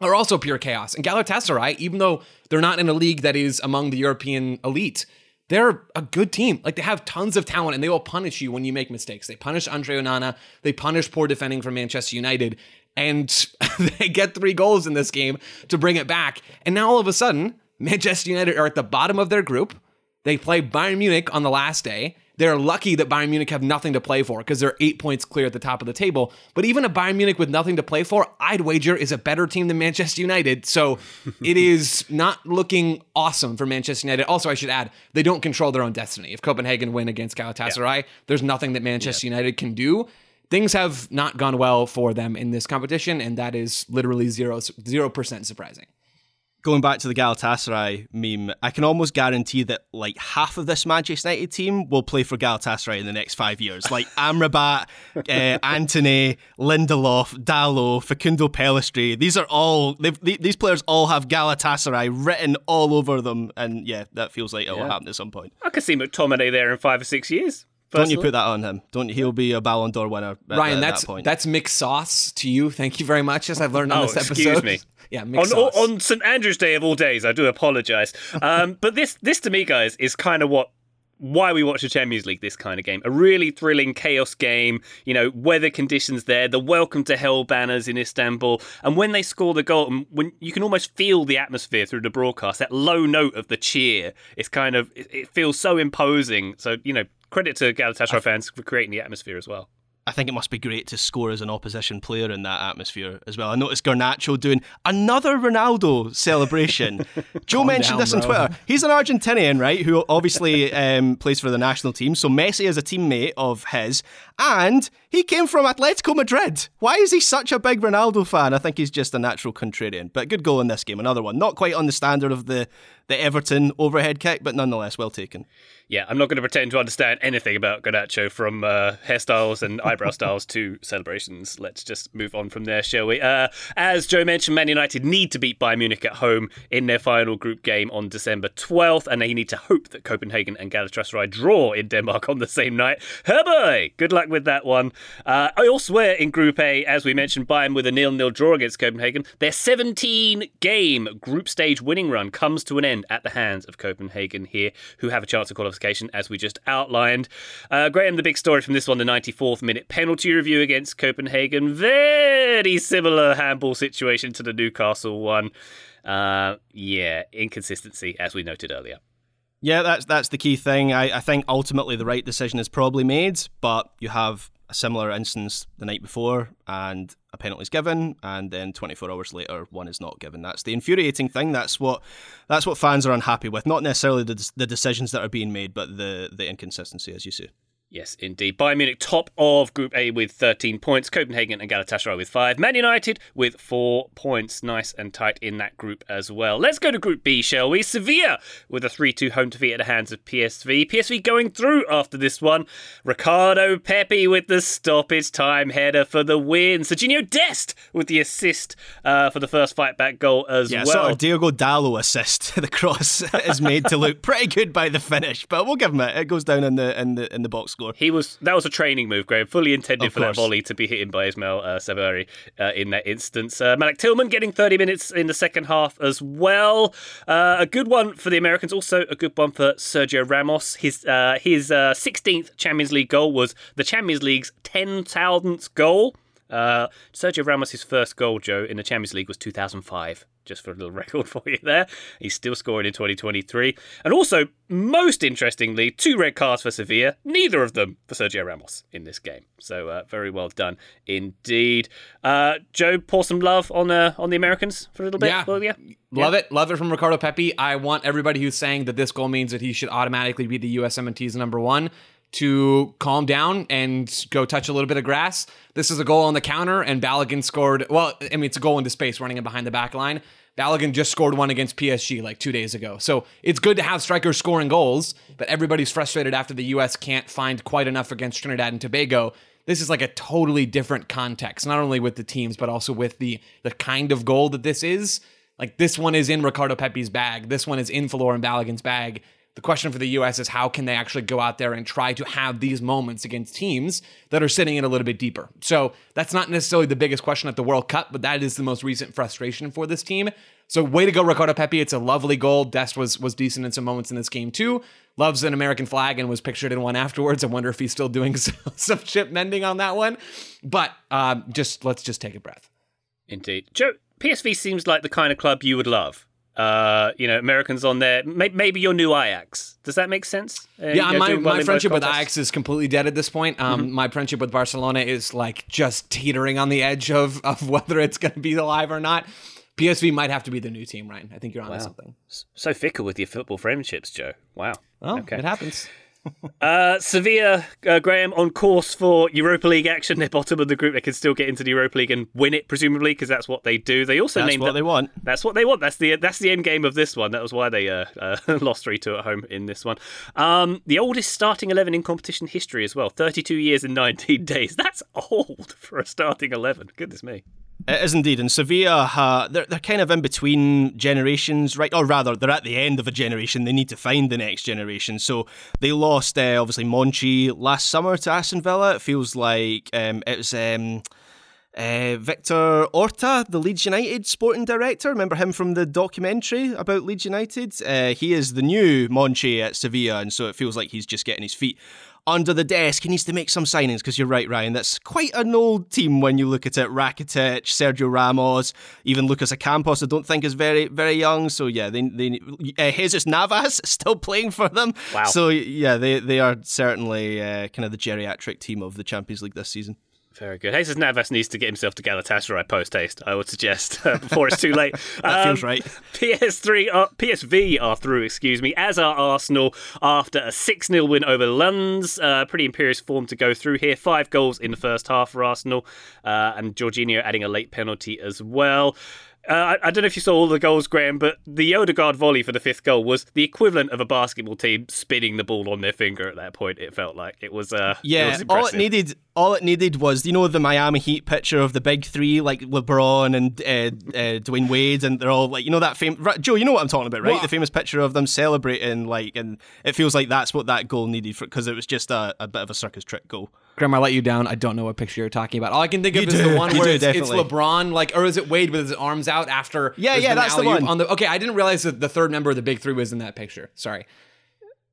are also pure chaos. And Galatasaray, even though they're not in a league that is among the European elite, they're a good team. Like they have tons of talent and they will punish you when you make mistakes. They punish Andre Onana, they punish poor defending from Manchester United, and (laughs) they get three goals in this game to bring it back. And now all of a sudden, Manchester United are at the bottom of their group. They play Bayern Munich on the last day. They're lucky that Bayern Munich have nothing to play for because they're eight points clear at the top of the table. But even a Bayern Munich with nothing to play for, I'd wager is a better team than Manchester United. So (laughs) it is not looking awesome for Manchester United. Also, I should add, they don't control their own destiny. If Copenhagen win against Galatasaray, there's nothing that Manchester United can do. Things have not gone well for them in this competition, and that is literally zero zero percent surprising. Going back to the Galatasaray meme, I can almost guarantee that like half of this Manchester United team will play for Galatasaray in the next five years. Like (laughs) Amrabat, uh, Antony, Lindelof, Dalot, Facundo Pellistri. These are all they've- th- these players all have Galatasaray written all over them, and yeah, that feels like it will happen at some point. I could see McTominay there in five or six years. Don't you put that on him? Don't he'll be a Ballon d'Or winner? At, Ryan, at that's that point. that's mixed sauce to you. Thank you very much, as I've learned on Oh, this episode. excuse me. (laughs) Yeah, mixed on, sauce. on St Andrew's Day of all days, I do apologise. Um, (laughs) but this, this to me, guys, is kind of what why we watch the Champions League. This kind of game, a really thrilling chaos game. You know, weather conditions there, the welcome to hell banners in Istanbul, and when they score the goal, and when you can almost feel the atmosphere through the broadcast, that low note of the cheer. It's kind of it, it feels so imposing. So you know, credit to Galatasaray fans for creating the atmosphere as well. I think it must be great to score as an opposition player in that atmosphere as well. I noticed Garnacho doing another Ronaldo celebration. (laughs) Joe mentioned down, this on bro. Twitter. He's an Argentinian, right, who obviously um, plays for the national team. So Messi is a teammate of his, and he came from Atletico Madrid. Why is he such a big Ronaldo fan? I think he's just a natural contrarian. But good goal in this game. Another one. Not quite on the standard of the, the Everton overhead kick, but nonetheless well taken. Yeah, I'm not going to pretend to understand anything about Garnacho from uh, hairstyles and eyebrow styles to celebrations. Let's just move on from there, shall we? Uh, as Joe mentioned, Man United need to beat Bayern Munich at home in their final group game on December 12th, and they need to hope that Copenhagen and Galatasaray draw in Denmark on the same night. Hey boy! Good luck with that one. Uh, elsewhere in Group A, as we mentioned, Bayern with a nil-nil draw against Copenhagen. Their 17-game group stage winning run comes to an end at the hands of Copenhagen here, who have a chance of qualification, as we just outlined. Uh, Graham, the big story from this one, the 94th minute penalty review against Copenhagen. Very similar handball situation to the Newcastle one. Uh, yeah, inconsistency, as we noted earlier. Yeah, that's that's the key thing. I, I think ultimately the right decision is probably made, but you have a similar instance the night before and a penalty is given and then 24 hours later one is not given. That's the infuriating thing. That's what that's what fans are unhappy with. Not necessarily the, the decisions that are being made, but the the inconsistency as you say. Yes, indeed. Bayern Munich top of Group A with 13 points. Copenhagen and Galatasaray with five. Man United with four points. Nice and tight in that group as well. Let's go to Group B, shall we? Sevilla with a 3 2 home defeat at the hands of PSV. PSV going through after this one. Ricardo Pepi with the stoppage time header for the win. Sergiño Dest with the assist uh, for the first fight back goal as Yeah, well. sort of Diogo Dalot assist. (laughs) the cross (laughs) is made to look pretty good by the finish, but we'll give him it. It goes down in the in the in the box score. He was that was a training move, Graham. Fully intended Of for that volley to be hit in by Ismail uh, uh, in that instance. Uh, Malik Tillman getting 30 minutes in the second half as well. Uh, a good one for the Americans. Also a good one for Sergio Ramos. His uh, his uh, 16th Champions League goal was the Champions League's 10,000th goal. Uh, Sergio Ramos' first goal, Joe, in the Champions League was 2005. Just for a little (laughs) record for you there. He's still scoring in 2023. And also, most interestingly, two red cards for Sevilla, neither of them for Sergio Ramos in this game. So uh, very well done indeed. Uh, Joe, pour some love on uh, on the Americans for a little bit. Yeah. Well, yeah. Love it. Love it from Ricardo Pepi. I want everybody who's saying that this goal means that he should automatically be the USMNT's number one to calm down and go touch a little bit of grass. This is a goal on the counter, and Balogun scored. Well, I mean, it's a goal into space running it behind the back line. Balogun just scored one against PSG like two days ago. So it's good to have strikers scoring goals, but everybody's frustrated after the U.S. can't find quite enough against Trinidad and Tobago. This is like a totally different context, not only with the teams, but also with the the kind of goal that this is. Like this one is in Ricardo Pepi's bag. This one is in Folarin Balogun's bag. The question for the US is how can they actually go out there and try to have these moments against teams that are sitting in a little bit deeper. So that's not necessarily the biggest question at the World Cup, but that is the most recent frustration for this team. So way to go, Ricardo Pepi. It's a lovely goal. Dest was was decent in some moments in this game too. Loves an American flag and was pictured in one afterwards. I wonder if he's still doing (laughs) some ship mending on that one. But uh, just let's just take a breath. Indeed, Joe. PSV seems like the kind of club you would love uh, you know, Americans on there. Maybe your new Ajax. Does that make sense? Uh, yeah, my, well my friendship with Ajax is completely dead at this point. Um, mm-hmm. My friendship with Barcelona is like just teetering on the edge of, of (laughs) whether it's going to be alive or not. PSV might have to be the new team, Ryan. I think you're on wow. something. So fickle with your football friendships, Joe. Wow. Oh, okay. it happens uh, Sevilla, uh, Graham, on course for Europa League action. They're bottom of the group. They can still get into the Europa League and win it, presumably, because that's what they do. They also that's named what they want. That's what they want. That's the that's the end game of this one. That was why they uh, uh (laughs) lost three two at home in this one. Um, the oldest starting eleven in competition history as well. Thirty two years and nineteen (laughs) days. That's old for a starting eleven. Goodness me. It is indeed. And Sevilla, uh, they're, they're kind of in between generations, right? Or rather, they're at the end of a generation. They need to find the next generation. So they lost, uh, obviously, Monchi last summer to Aston Villa. It feels like um, it was. Um, uh, Victor Orta, the Leeds United sporting director, remember him from the documentary about Leeds United? Uh, he is the new Monchi at Sevilla, and so it feels like he's just getting his feet under the desk. He needs to make some signings because you're right, Ryan. That's quite an old team when you look at it. Rakitic, Sergio Ramos, even Lucas Ocampos. I don't think is very very young. So yeah, they they uh, Jesus Navas still playing for them. Wow. So yeah, they they are certainly uh, kind of the geriatric team of the Champions League this season. Very good. Jesus Navas needs to get himself to Galatasaray post haste. I would suggest (laughs) uh, before it's too late. (laughs) that um, feels right. PS3, uh, PSV are through. Excuse me. As are Arsenal after a six 0 win over Lens. Uh, pretty imperious form to go through here. Five goals in the first half for Arsenal, uh, and Jorginho adding a late penalty as well. Uh, I, I, don't know if you saw all the goals, Graham, but the Odegaard volley for the fifth goal was the equivalent of a basketball team spinning the ball on their finger at that point. It felt like it was. Uh, yeah, it was all it needed, all it needed was you know the Miami Heat picture of the big three, like LeBron and uh, uh, Dwyane Wade, and they're all like you know that famous Joe. You know what I'm talking about, right? What? The famous picture of them celebrating, like, and it feels like that's what that goal needed for because it was just a, a bit of a circus trick goal. Graham, I let you down. I don't know what picture you're talking about. All I can think of you is do. the one you where do, it's, it's, LeBron, like, or is it Wade with his arms out after? Yeah, yeah, that's the one. On the okay, I didn't realize that the third member of the big three was in that picture. Sorry.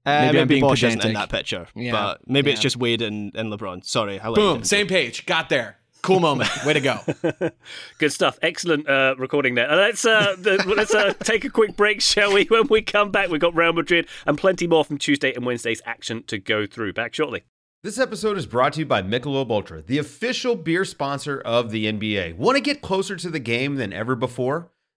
Uh, maybe, maybe I'm being Bosh pedantic. in that picture, yeah, but maybe yeah. it's just Wade and, and LeBron. Sorry, I boom, same page. Got there. Cool moment. (laughs) Way to go. (laughs) Good stuff. Excellent uh, recording there. Uh, let's uh, the, let's uh, (laughs) take a quick break, shall we? When we come back, we've got Real Madrid and plenty more from Tuesday and Wednesday's action to go through. Back shortly. This episode is brought to you by Michelob Ultra, the official beer sponsor of the NBA. Want to get closer to the game than ever before?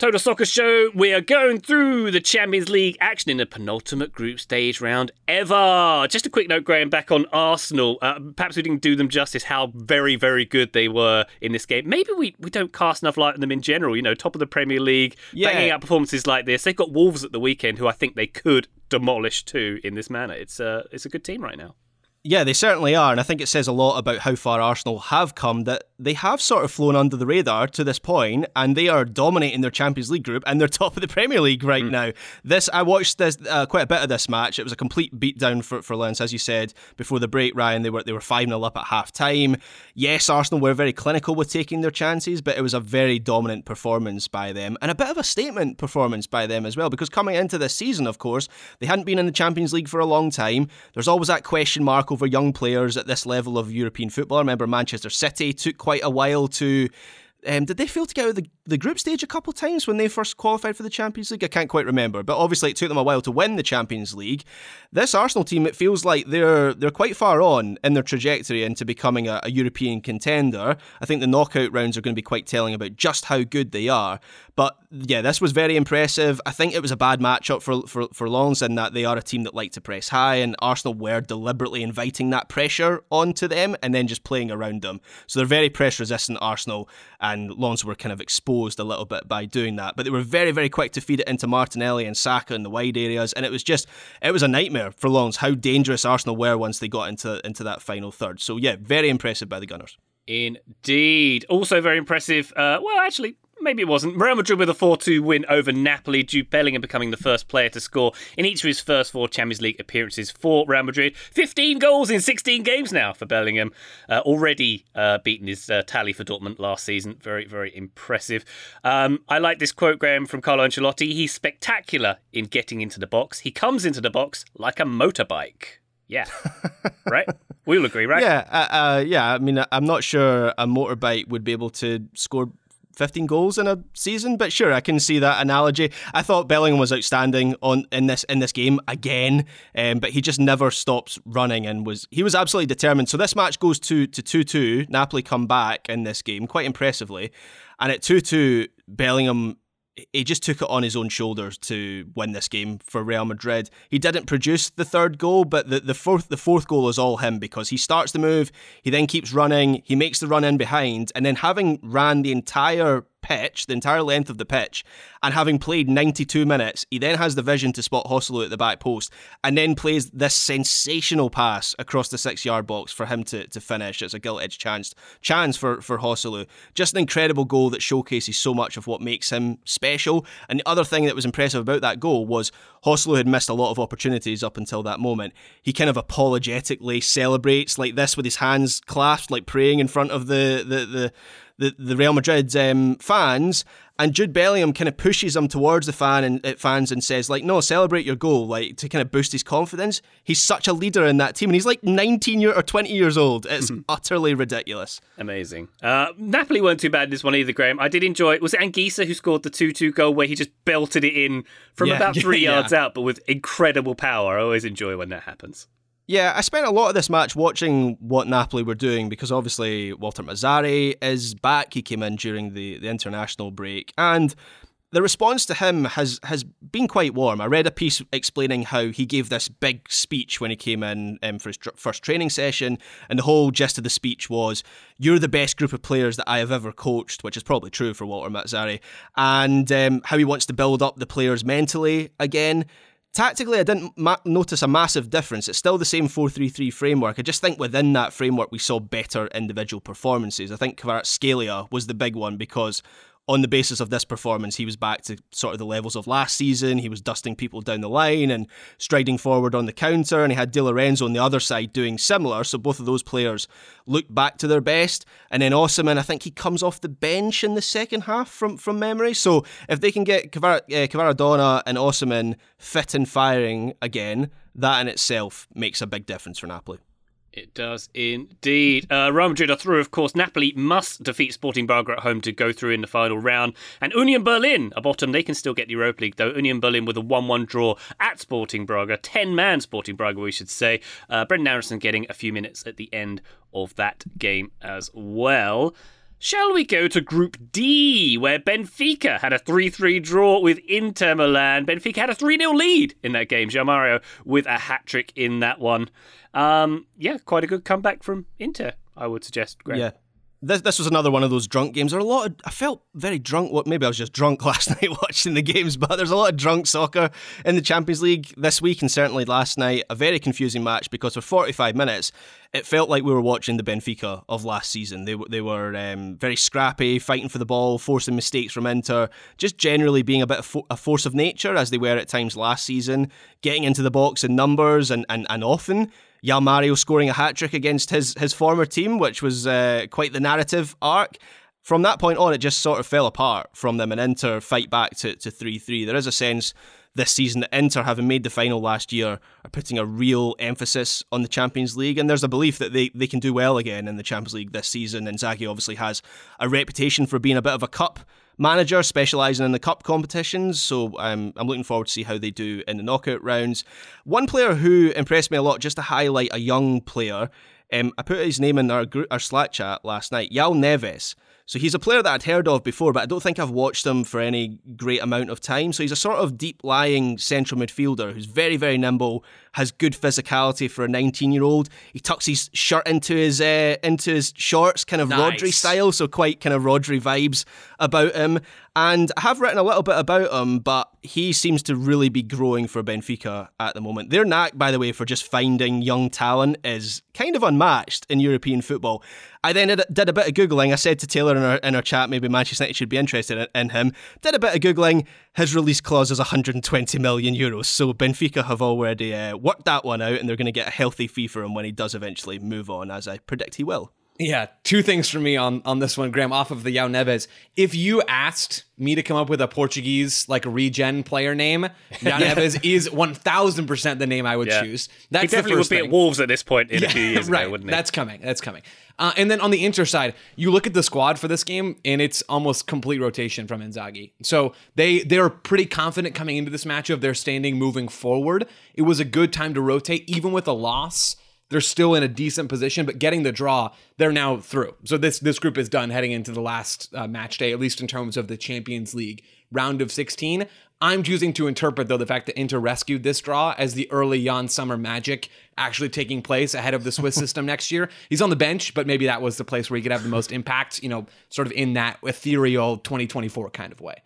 Total Soccer Show, we are going through the Champions League action in the penultimate group stage round ever. Just a quick note, Graham, back on Arsenal. Uh, perhaps we didn't do them justice how very, very good they were in this game. Maybe we, we don't cast enough light on them in general. You know, top of the Premier League, Yeah. banging out performances like this. They've got Wolves at the weekend, who I think they could demolish too in this manner. It's, uh, it's a good team right now. Yeah, they certainly are, and I think it says a lot about how far Arsenal have come that they have sort of flown under the radar to this point, and they are dominating their Champions League group and they're (laughs) top of the Premier League right now. This I watched this uh, quite a bit of this match. It was a complete beatdown for for Lens, as you said before the break. Ryan, they were they were five 0 up at half time. Yes, Arsenal were very clinical with taking their chances, but it was a very dominant performance by them and a bit of a statement performance by them as well. Because coming into this season, of course, they hadn't been in the Champions League for a long time. There's always that question mark over young players at this level of European football. I remember Manchester City took quite a while to. Um, did they fail to get out of the, the group stage a couple of times when they first qualified for the Champions League? I can't quite remember, but obviously it took them a while to win the Champions League. This Arsenal team, it feels like they're they're quite far on in their trajectory into becoming a, a European contender. I think the knockout rounds are going to be quite telling about just how good they are. But yeah, this was very impressive. I think it was a bad matchup for for for Lens in that they are a team that like to press high, and Arsenal were deliberately inviting that pressure onto them and then just playing around them. So they're very press resistant, Arsenal, and Lens were kind of exposed a little bit by doing that. But they were very very quick to feed it into Martinelli and Saka in the wide areas, and it was just it was a nightmare for Lens how dangerous Arsenal were once they got into into that final third. So yeah, very impressive by the Gunners. Indeed. Also very impressive. Uh, well, actually, maybe it wasn't. Real Madrid with a 4 2 win over Napoli. Jude Bellingham becoming the first player to score in each of his first four Champions League appearances for Real Madrid. 15 goals in 16 games now for Bellingham. Uh, already uh, beaten his uh, tally for Dortmund last season. Very, very impressive. Um, I like this quote, Graham, from Carlo Ancelotti. He's spectacular in getting into the box. He comes into the box like a motorbike. Yeah. (laughs) right? We'll agree, right? Yeah, uh, uh, yeah. I mean, I'm not sure a motorbike would be able to score 15 goals in a season, but sure, I can see that analogy. I thought Bellingham was outstanding on in this in this game again, um, but he just never stops running and was he was absolutely determined. So this match goes to to two two. Napoli come back in this game quite impressively, and at two two, Bellingham he just took it on his own shoulders to win this game for Real Madrid. He didn't produce the third goal, but the, the fourth the fourth goal is all him because he starts the move, he then keeps running, he makes the run in behind, and then having ran the entire pitch, the entire length of the pitch, and having played 92 minutes, he then has the vision to spot Joselu at the back post, and then plays this sensational pass across the six yard box for him to, to finish. It's a gilt edged chance chance for, for Joselu. Just an incredible goal that showcases so much of what makes him special. And the other thing that was impressive about that goal was Joselu had missed a lot of opportunities up until that moment. He kind of apologetically celebrates like this with his hands clasped, like praying in front of the the the the, the Real Madrid um, fans, and Jude Bellingham kind of pushes him towards the fan and uh, fans and says like, "No, celebrate your goal," like to kind of boost his confidence. He's such a leader in that team, and he's like 19 year or 20 years old. It's (laughs) utterly ridiculous. Amazing. Uh, Napoli weren't too bad in this one either, Graham. I did enjoy it. Was it Anguissa who scored the 2 2 goal where he just belted it in from Yeah. about (laughs) three Yeah. yards out, but with incredible power? I always enjoy when that happens. Yeah, I spent a lot of this match watching what Napoli were doing because obviously Walter Mazzarri is back. He came in during the, the international break. And the response to him has has been quite warm. I read a piece explaining how he gave this big speech when he came in um, for his tr- first training session, and the whole gist of the speech was, "You're the best group of players that I have ever coached," which is probably true for Walter Mazzarri, and um, how he wants to build up the players mentally again. Tactically, I didn't ma- notice a massive difference. It's still the same 4 3 3 framework. I just think within that framework, we saw better individual performances. I think Kvaratskhelia was the big one because on the basis of this performance, he was back to sort of the levels of last season. He was dusting people down the line and striding forward on the counter, and he had Di Lorenzo on the other side doing similar. So both of those players looked back to their best. And then Osimhen, I think he comes off the bench in the second half from, from memory. So if they can get Kvar- uh, and Osimhen fit and firing again, that in itself makes a big difference for Napoli. It does indeed. Uh, Real Madrid are through, of course. Napoli must defeat Sporting Braga at home to go through in the final round. And Union Berlin are bottom. They can still get the Europa League, though. Union Berlin with a 1 1 draw at Sporting Braga. 10 man Sporting Braga, we should say. Uh, Brenden Aaronson getting a few minutes at the end of that game as well. Shall we go to Group D, where Benfica had a 3 3 draw with Inter Milan? Benfica had a 3 0 lead in that game. João Mario with a hat trick in that one. Um, yeah, quite a good comeback from Inter, I would suggest. Greg. Yeah. This, this was another one of those drunk games. There are a lot of, I felt very drunk. What maybe I was just drunk (laughs) last night watching the games, but there's a lot of drunk soccer in the Champions League this week and certainly last night. A very confusing match because for 45 minutes it felt like we were watching the Benfica of last season. They they were um, very scrappy, fighting for the ball, forcing mistakes from Inter, just generally being a bit of fo- a force of nature as they were at times last season, getting into the box in numbers and and, and often. João Mario scoring a hat trick against his his former team, which was uh, quite the narrative arc. From that point on, it just sort of fell apart from them, and Inter fight back to to three three. There is a sense this season that Inter, having made the final last year, are putting a real emphasis on the Champions League, and there's a belief that they, they can do well again in the Champions League this season. Inzaghi obviously has a reputation for being a bit of a cup manager, specialising in the cup competitions. So um, I'm looking forward to see how they do in the knockout rounds. One player who impressed me a lot, just to highlight a young player, um, I put his name in our group, our Slack chat last night, João Neves. So he's a player that I'd heard of before, but I don't think I've watched him for any great amount of time. So he's a sort of deep lying central midfielder who's very, very nimble, has good physicality for a 19 year old. He tucks his shirt into his uh, into his shorts, kind of Nice. Rodri style, so quite kind of Rodri vibes about him. And I have written a little bit about him, but he seems to really be growing for Benfica at the moment. Their knack, by the way, for just finding young talent is kind of unmatched in European football. I then did, a bit of Googling. I said to Taylor in our, in our chat, maybe Manchester United should be interested in, in him. Did a bit of Googling. His release clause is 120 million euros. So Benfica have already uh, worked that one out and they're going to get a healthy fee for him when he does eventually move on, as I predict he will. Yeah, two things for me on on this one, Graham. Off of the Yao Neves, if you asked me to come up with a Portuguese like regen player name, (laughs) Yao Neves is one thousand percent the name I would Yeah. choose. That's definitely would be thing. at Wolves at this point in a few years right. ago, wouldn't he? That's coming. That's coming. Uh, and then on the Inter side, you look at the squad for this game, and it's almost complete rotation from Inzaghi. So they they're pretty confident coming into this match of their standing moving forward. It was a good time to rotate, even with a loss. They're still in a decent position, but getting the draw, they're now through. So this this group is done heading into the last uh, match day, at least in terms of the Champions League round of 16. I'm choosing to interpret though the fact that Inter rescued this draw as the early Yann Sommer magic actually taking place ahead of the Swiss (laughs) system next year. He's on the bench, but maybe that was the place where he could have the most impact, you know, sort of in that ethereal 2024 kind of way.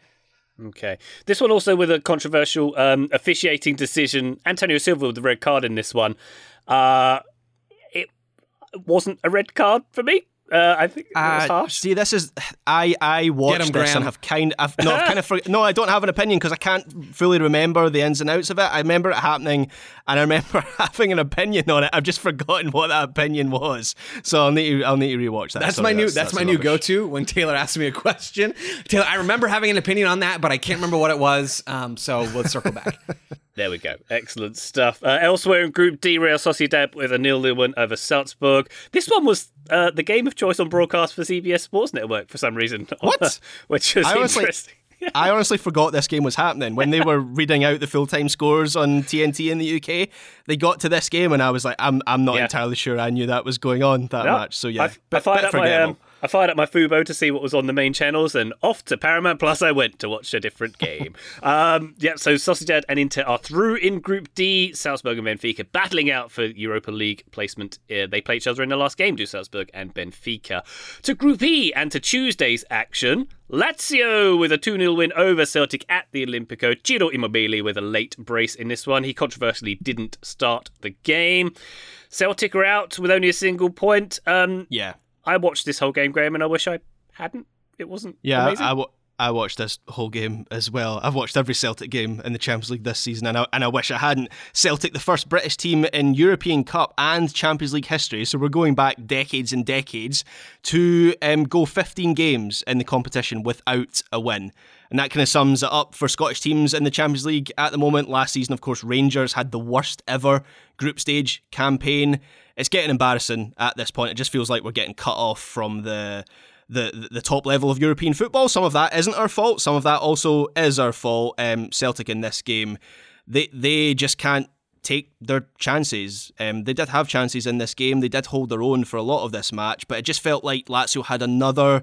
Okay. This one also with a controversial um, officiating decision. Antonio Silva with the red card in this one. Uh, wasn't a red card for me. Uh, I think it was Uh, harsh. See, this is I I watched him, this Graham. and have kind I've no I've kind of forg no I don't have an opinion because I can't fully remember the ins and outs of it. I remember it happening and I remember (laughs) having an opinion on it. I've just forgotten what that opinion was, so I'll need to I'll need to rewatch that. That's Sorry, my new that's, my a new go-to when Taylor asks me a question. Taylor, I remember having an opinion on that, but I can't remember what it was. Um, so let's circle back. (laughs) There we go. Excellent stuff. Uh, elsewhere in Group D, Real Sociedad with a nil-nil win over Salzburg. This one was uh, the game of choice on broadcast for CBS Sports Network for some reason. (laughs) What? (laughs) Which was I honestly- interesting. (laughs) I honestly forgot this game was happening when they were reading out the full time scores on TNT in the UK. They got to this game and I was like, I'm I'm not Yeah. entirely sure I knew that was going on that No, match. So yeah, I, fired up my um, I fired up my Fubo to see what was on the main channels, and off to Paramount Plus I went to watch a different game. (laughs) um, yeah, so Sociedad and Inter are through in Group D. Salzburg and Benfica battling out for Europa League placement. Uh, they play each other in the last game, do Salzburg and Benfica. To Group E and to Tuesday's action. Lazio with a 2 0 win over Celtic at the Olimpico. Ciro Immobile with a late brace in this one. He controversially didn't start the game. Celtic are out with only a single point. Um, Yeah. I watched this whole game, Graham, and I wish I hadn't. It wasn't Yeah, amazing. I, I, watched this whole game as well. I've watched every Celtic game in the Champions League this season, and I, and I wish I hadn't. Celtic, the first British team in European Cup and Champions League history, so we're going back decades and decades to um, go 15 games in the competition without a win. And that kind of sums it up for Scottish teams in the Champions League at the moment. Last season, of course, Rangers had the worst ever group stage campaign. It's getting embarrassing at this point. It just feels like we're getting cut off from the the the top level of European football. Some of that isn't our fault. Some of that also is our fault. Um, Celtic in this game, they they just can't take their chances. Um, they did have chances in this game. They did hold their own for a lot of this match, but it just felt like Lazio had another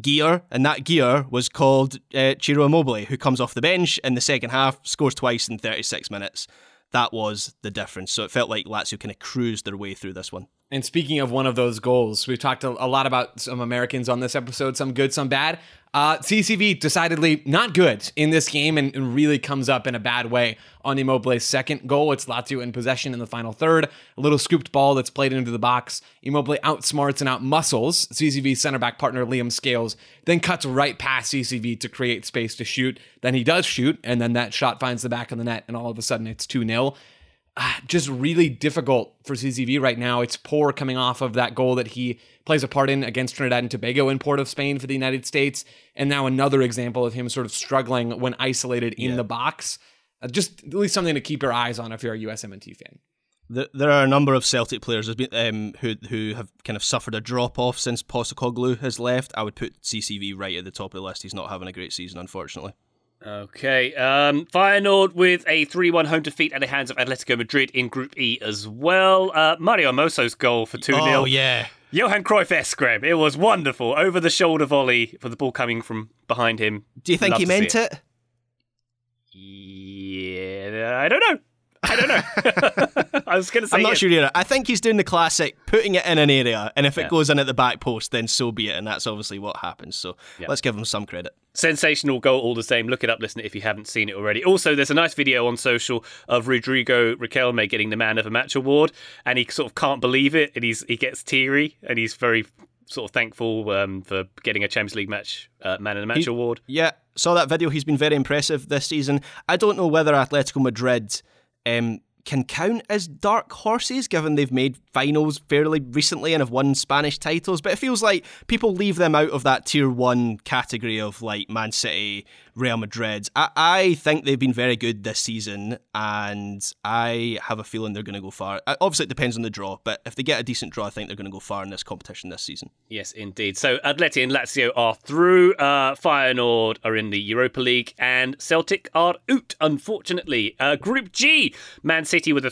gear, and that gear was called uh, Ciro Immobile, who comes off the bench in the second half, scores twice in 36 minutes. That was the difference. So it felt like Lazio kind of cruised their way through this one. And speaking of one of those goals, we've talked a, lot about some Americans on this episode, some good, some bad. Uh, CCV decidedly not good in this game and, and really comes up in a bad way on Immobile's second goal. It's Lazio in possession in the final third. A little scooped ball that's played into the box. Immobile outsmarts and outmuscles CCV center back partner Liam Scales, then cuts right past CCV to create space to shoot. Then he does shoot, and then that shot finds the back of the net, and all of a sudden it's 2 0 ah, (sighs) just really difficult for CCV right now. It's poor coming off of that goal that he plays a part in against Trinidad and Tobago in Port of Spain for the United States. And now another example of him sort of struggling when isolated in the box. Uh, just at least something to keep your eyes on if you're a USMNT fan. There there are a number of Celtic players um, who who have kind of suffered a drop off since Postecoglou has left. I would put CCV right at the top of the list. He's not having a great season, unfortunately. Okay. Um, Feyenoord with a 3 1 home defeat at the hands of Atletico Madrid in Group E as well. Uh, Mario Hermoso's goal for 2 0. Oh yeah, Johan Cruyff esque, Graham. It was wonderful. Over the shoulder volley for the ball coming from behind him. do you think Love he meant it? Yeah, I don't know. I don't know. (laughs) I was going to say I'm not yes. sure either. I think he's doing the classic, putting it in an area, and if Yeah. it goes in at the back post, then so be it. And that's obviously what happens. So let's give him some credit. Sensational goal all the same. Look it up, listen if you haven't seen it already. Also, there's a nice video on social of Rodrigo Riquelme getting the Man of the Match award, and he sort of can't believe it, and he's he gets teary, and he's very sort of thankful um, for getting a Champions League match uh, Man of the Match He- award. Yeah, saw that video. He's been very impressive this season. I don't know whether Atletico Madrid um, can count as dark horses, given they've made finals fairly recently and have won Spanish titles. But it feels like people leave them out of that tier one category of like Man City, Real Madrid. I, I think they've been very good this season, and I have a feeling they're going to go far. Uh, Obviously, it depends on the draw, but if they get a decent draw, I think they're going to go far in this competition this season. Yes, indeed. So Atleti and Lazio are through. Uh, Feyenoord are in the Europa League, and Celtic are out. Unfortunately, uh, Group G, Man City with a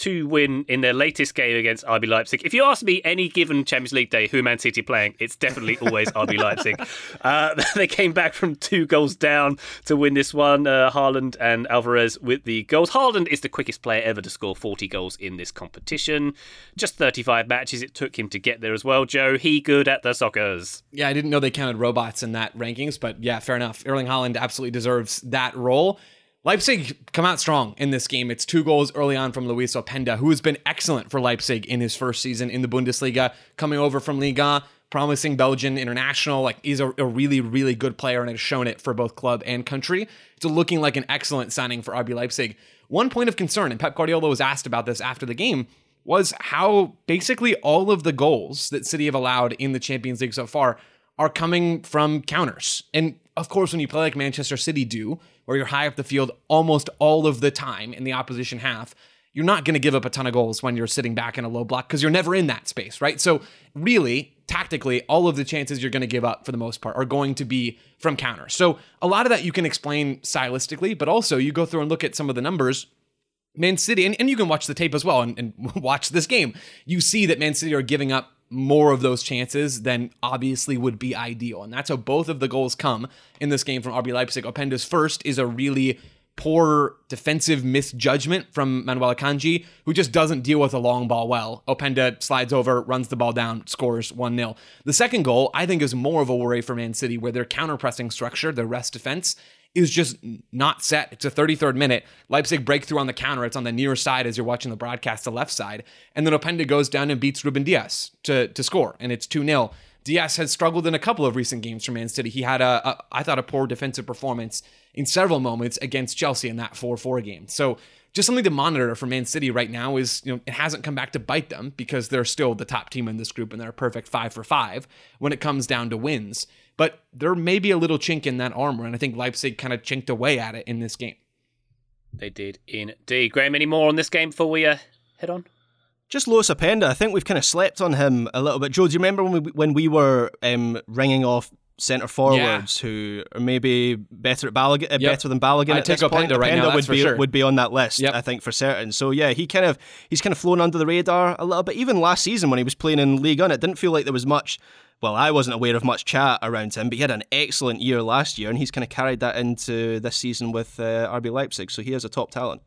three-two win in their latest game against RB Leipzig. If you ask me any given Champions League day who Man City playing, it's definitely always (laughs) RB Leipzig. Uh, (laughs) they came back from two goals down to win this one. Uh, Haaland and Alvarez with the goals. Haaland is the quickest player ever to score 40 goals in this competition. Just 35 matches it took him to get there as well. Joe, he good at the soccers. Yeah, I didn't know they counted robots in that rankings, but yeah, fair enough. Erling Haaland absolutely deserves that role. Leipzig come out strong in this game. It's two goals early on from Loïs Openda, who has been excellent for Leipzig in his first season in the Bundesliga, coming over from Liga, promising Belgian international. Like he's a, a really, really good player and has shown it for both club and country. It's looking like an excellent signing for RB Leipzig. One point of concern, and Pep Guardiola was asked about this after the game, was how basically all of the goals that City have allowed in the Champions League so far are coming from counters. And of course, when you play like Manchester City do, where you're high up the field almost all of the time in the opposition half, you're not going to give up a ton of goals when you're sitting back in a low block because you're never in that space, right? So, really, tactically, all of the chances you're going to give up for the most part are going to be from counters. So, a lot of that you can explain stylistically, but also you go through and look at some of the numbers. Man City, and, and you can watch the tape as well and, and (laughs) watch this game. You see that Man City are giving up more of those chances, then obviously would be ideal. And that's how both of the goals come in this game from RB Leipzig. Openda's first is a really poor defensive misjudgment from Manuel Akanji, who just doesn't deal with a long ball well. Openda slides over, runs the ball down, scores 1 0. The second goal, I think, is more of a worry for Man City, where their counter pressing structure, their rest defense, is just not set. It's a 33rd minute. Leipzig breakthrough on the counter. It's on the near side as you're watching the broadcast, the left side. And then Openda goes down and beats Ruben Dias to, to score, and it's 2 0. Dias has struggled in a couple of recent games for Man City. He had a, a I thought, a poor defensive performance in several moments against Chelsea in that 4-4 game. So just something to monitor for Man City right now is, you know, it hasn't come back to bite them because they're still the top team in this group and they're a perfect five for five when it comes down to wins. But there may be a little chink in that armor, and I think Leipzig kind of chinked away at it in this game. They did indeed. Graham, any more on this game before we uh, head on? Just Loïs Openda, I think we've kind of slept on him a little bit. Joe, do you remember when we when we were um, ringing off centre forwards yeah. who are maybe better at Balogun, uh, yep. better than Balogun I'd at this take point? right now, would be sure. would be on that list, yep. I think for certain. So yeah, he kind of he's kind of flown under the radar a little bit. Even last season when he was playing in League One, it didn't feel like there was much. Well, I wasn't aware of much chat around him, but he had an excellent year last year, and he's kind of carried that into this season with uh, RB Leipzig. So he is a top talent.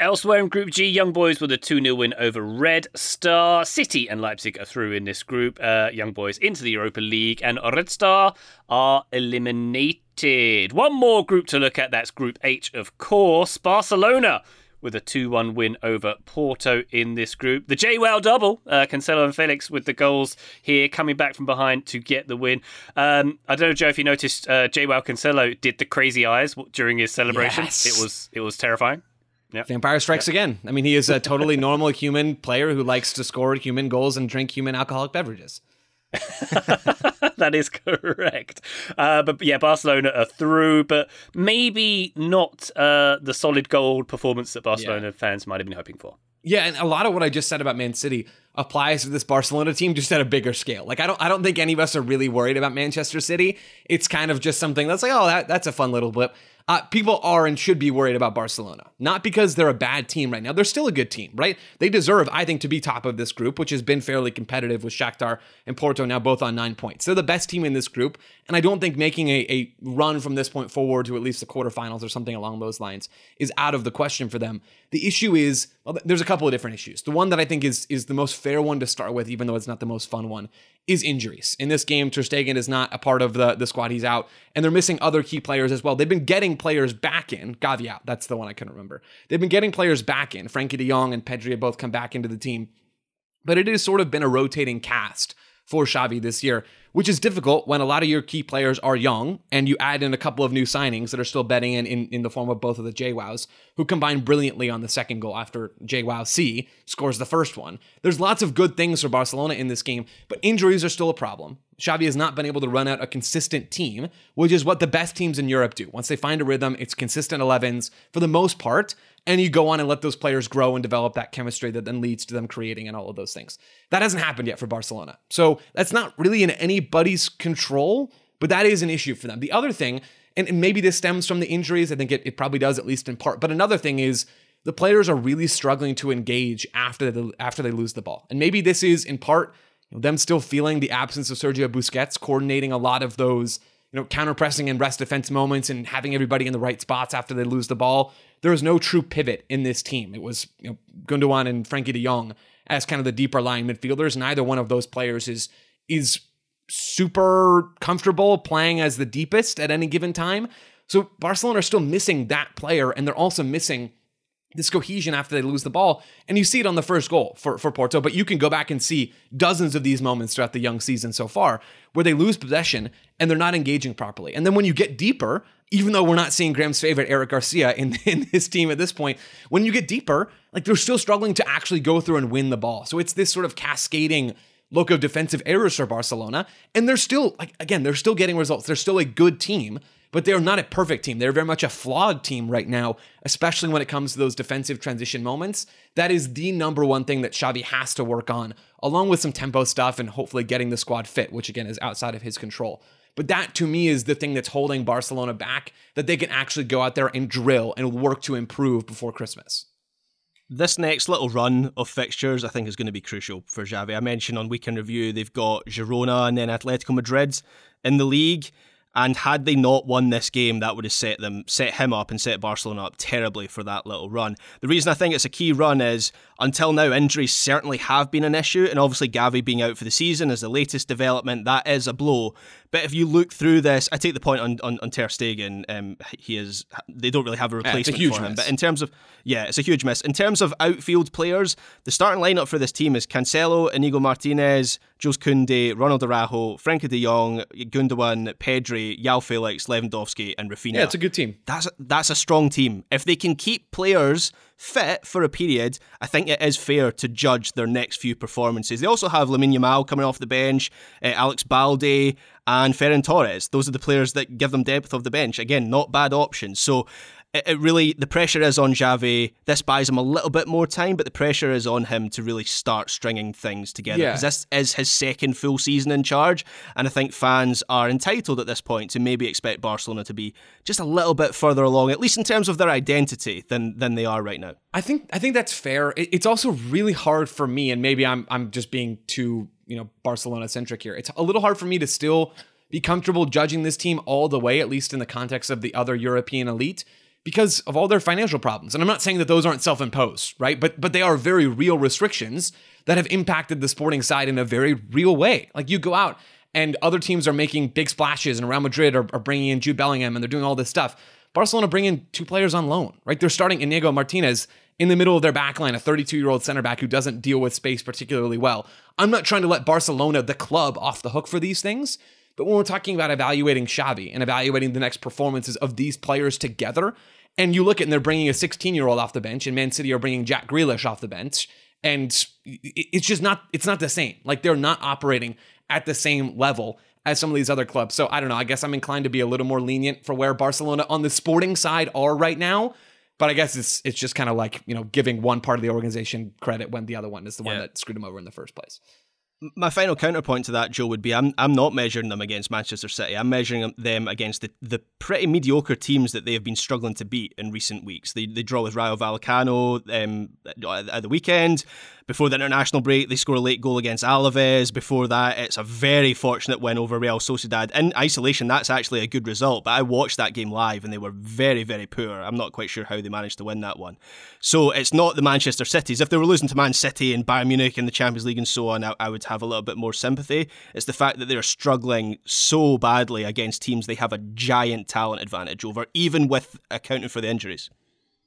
Elsewhere in Group G, Young Boys with a 2 0 win over Red Star. City and Leipzig are through in this group. Uh, Young Boys into the Europa League, and Red Star are eliminated. One more group to look at that's Group H, of course. Barcelona with a 2 1 win over Porto in this group. The João double, uh, Cancelo and Felix with the goals here, coming back from behind to get the win. Um, I don't know, Joe, if you noticed, uh, João Cancelo did the crazy eyes during his celebration. Yes. It was it was terrifying. Yep. Vampire strikes yep. again. I mean, he is a (laughs) totally normal human player who likes to score human goals and drink human alcoholic beverages. (laughs) that is correct. Uh, but yeah, Barcelona are through, but maybe not uh, the solid gold performance that Barcelona yeah. fans might have been hoping for. Yeah, and a lot of what I just said about Man City applies to this Barcelona team just at a bigger scale. Like I don't I don't think any of us are really worried about Manchester City. It's kind of just something that's like, oh, that, that's a fun little blip. Uh, people are and should be worried about Barcelona. Not because they're a bad team right now. They're still a good team, right? They deserve, I think, to be top of this group, which has been fairly competitive with Shakhtar and Porto now both on nine points. They're the best team in this group. And I don't think making a, a run from this point forward to at least the quarterfinals or something along those lines is out of the question for them. The issue is, well, there's a couple of different issues. The one that I think is, is the most fair one to start with, even though it's not the most fun one, is injuries. In this game, Ter Stegen is not a part of the, the squad. He's out. And they're missing other key players as well. They've been getting players back in. Gavi out. That's the one I couldn't remember. They've been getting players back in. Frenkie de Jong and Pedri have both come back into the team. But it has sort of been a rotating cast for Xavi this year which is difficult when a lot of your key players are young and you add in a couple of new signings that are still betting in in, in the form of both of the Joãos, who combine brilliantly on the second goal after João C scores the first one. There's lots of good things for Barcelona in this game, but injuries are still a problem. Xavi has not been able to run out a consistent team, which is what the best teams in Europe do. Once they find a rhythm, it's consistent 11s for the most part, and you go on and let those players grow and develop that chemistry that then leads to them creating and all of those things. That hasn't happened yet for Barcelona. So that's not really in anybody's control, but that is an issue for them. The other thing, and maybe this stems from the injuries, I think it, it probably does at least in part, but another thing is the players are really struggling to engage after the, after they lose the ball. And maybe this is in part know, them still feeling the absence of Sergio Busquets, coordinating a lot of those you know counter pressing and rest defense moments and having everybody in the right spots after they lose the ball there was no true pivot in this team. It was you know, Gundogan and Frenkie de Jong as kind of the deeper line midfielders. Neither one of those players is is super comfortable playing as the deepest at any given time. So Barcelona are still missing that player, and they're also missing this cohesion after they lose the ball. And you see it on the first goal for, for Porto, but you can go back and see dozens of these moments throughout the young season so far where they lose possession and they're not engaging properly. And then when you get deeper, even though we're not seeing Graham's favorite Eric Garcia in, (laughs) in his team at this point, when you get deeper, like they're still struggling to actually go through and win the ball. So it's this sort of cascading look of defensive errors for Barcelona. And they're still, like, again, they're still getting results. They're still a good team but they're not a perfect team. They're very much a flawed team right now, especially when it comes to those defensive transition moments. That is the number one thing that Xavi has to work on, along with some tempo stuff and hopefully getting the squad fit, which again is outside of his control. But that to me is the thing that's holding Barcelona back that they can actually go out there and drill and work to improve before Christmas. this next little run of fixtures, I think, is going to be crucial for Xavi. I mentioned on Weekend Review they've got Girona and then Atletico Madrid in the league. And had they not won this game, that would have set them, set him up, and set Barcelona up terribly for that little run. The reason I think it's a key run is until now, injuries certainly have been an issue, and obviously Gavi being out for the season is the latest development. That is a blow. But if you look through this, I take the point on on, on Ter Stegen. Um, he is they don't really have a replacement yeah, for him. Miss. But in terms of yeah, it's a huge miss. In terms of outfield players, the starting lineup for this team is Cancelo, Inigo Martinez, Jules Koundé, Ronald Araujo, Frenkie De Jong, Gundogan, Pedri, João Felix, Lewandowski, and Raphinha. Yeah, it's a good team. That's a, that's a strong team. If they can keep players fit for a period, I think it is fair to judge their next few performances. They also have Lamine Yamal coming off the bench, uh, Alex Balde, and Ferran Torres. Those are the players that give them depth of the bench. Again, not bad options. So it, really the pressure is on Xavi. This buys him a little bit more time, but the pressure is on him to really start stringing things together Yeah. because this is his second full season in charge, and I think fans are entitled at this point to maybe expect Barcelona to be just a little bit further along, at least in terms of their identity, than than they are right now. I think I think that's fair. It- It's also really hard for me, and maybe I'm I'm just being too you know Barcelona centric here. It's a little hard for me to still be comfortable judging this team all the way, at least in the context of the other European elite, because of all their financial problems. And I'm not saying that those aren't self-imposed, right? But but they are very real restrictions that have impacted the sporting side in a very real way. Like you go out and other teams are making big splashes, and Real Madrid are, are bringing in Jude Bellingham, and they're doing all this stuff. Barcelona bring in two players on loan, right? They're starting Inigo Martinez in the middle of their back line, a 32 year old center back who doesn't deal with space particularly well. I'm not trying to let Barcelona, the club, off the hook for these things. But when we're talking about evaluating Xavi and evaluating the next performances of these players together, and you look at and they're bringing a 16 year old off the bench, and Man City are bringing Jack Grealish off the bench, and it's just not it's not the same. Like they're not operating at the same level as some of these other clubs. So I don't know. I guess I'm inclined to be a little more lenient for where Barcelona on the sporting side are right now. But I guess it's it's just kind of like you know giving one part of the organization credit when the other one is the one Yeah. that screwed them over in the first place. My final counterpoint to that, Joe, would be I'm I'm not measuring them against Manchester City. I'm measuring them against the, the pretty mediocre teams that they have been struggling to beat in recent weeks. They, they draw with Rayo Vallecano um, at the weekend. Before the international break, they score a late goal against Alaves. Before that, it's a very fortunate win over Real Sociedad. In isolation, that's actually a good result, but I watched that game live and they were very, very poor. I'm not quite sure how they managed to win that one. So it's not the Manchester Cities. If they were losing to Man City and Bayern Munich in the Champions League and so on, I, I would have a little bit more sympathy. It's the fact that they're struggling so badly against teams they have a giant talent advantage over, even with accounting for the injuries.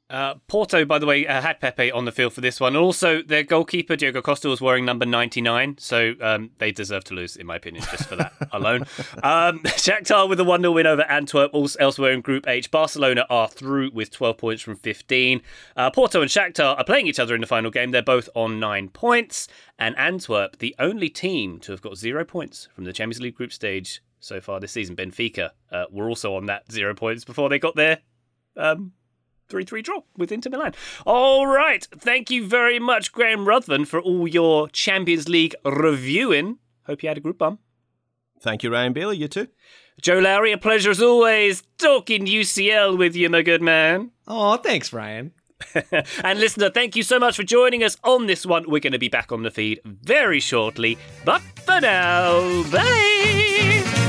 Uh, Porto, by the way, uh, had Pepe on the field for this one. Also, their goalkeeper, Diogo Costa, was wearing number 99. So um, they deserve to lose, in my opinion, just for that (laughs) alone. Um, (laughs) Shakhtar with a 1 0 win over Antwerp, also elsewhere in Group H. Barcelona are through with 12 points from 15. Uh, Porto and Shakhtar are playing each other in the final game. They're both on 9 points. And Antwerp, the only team to have got zero points from the Champions League group stage so far this season, Benfica, uh, were also on that zero points before they got there. Um, 3 3 draw with Inter Milan. All right. Thank you very much, Graham Ruthven, for all your Champions League reviewing. Hope you had a good bum. Thank you, Ryan Bailey. You too. Joe Lowery, a pleasure as always talking UCL with you, my good man. Oh, thanks, Ryan. (laughs) and listener, thank you so much for joining us on this one. We're going to be back on the feed very shortly. But for now, bye.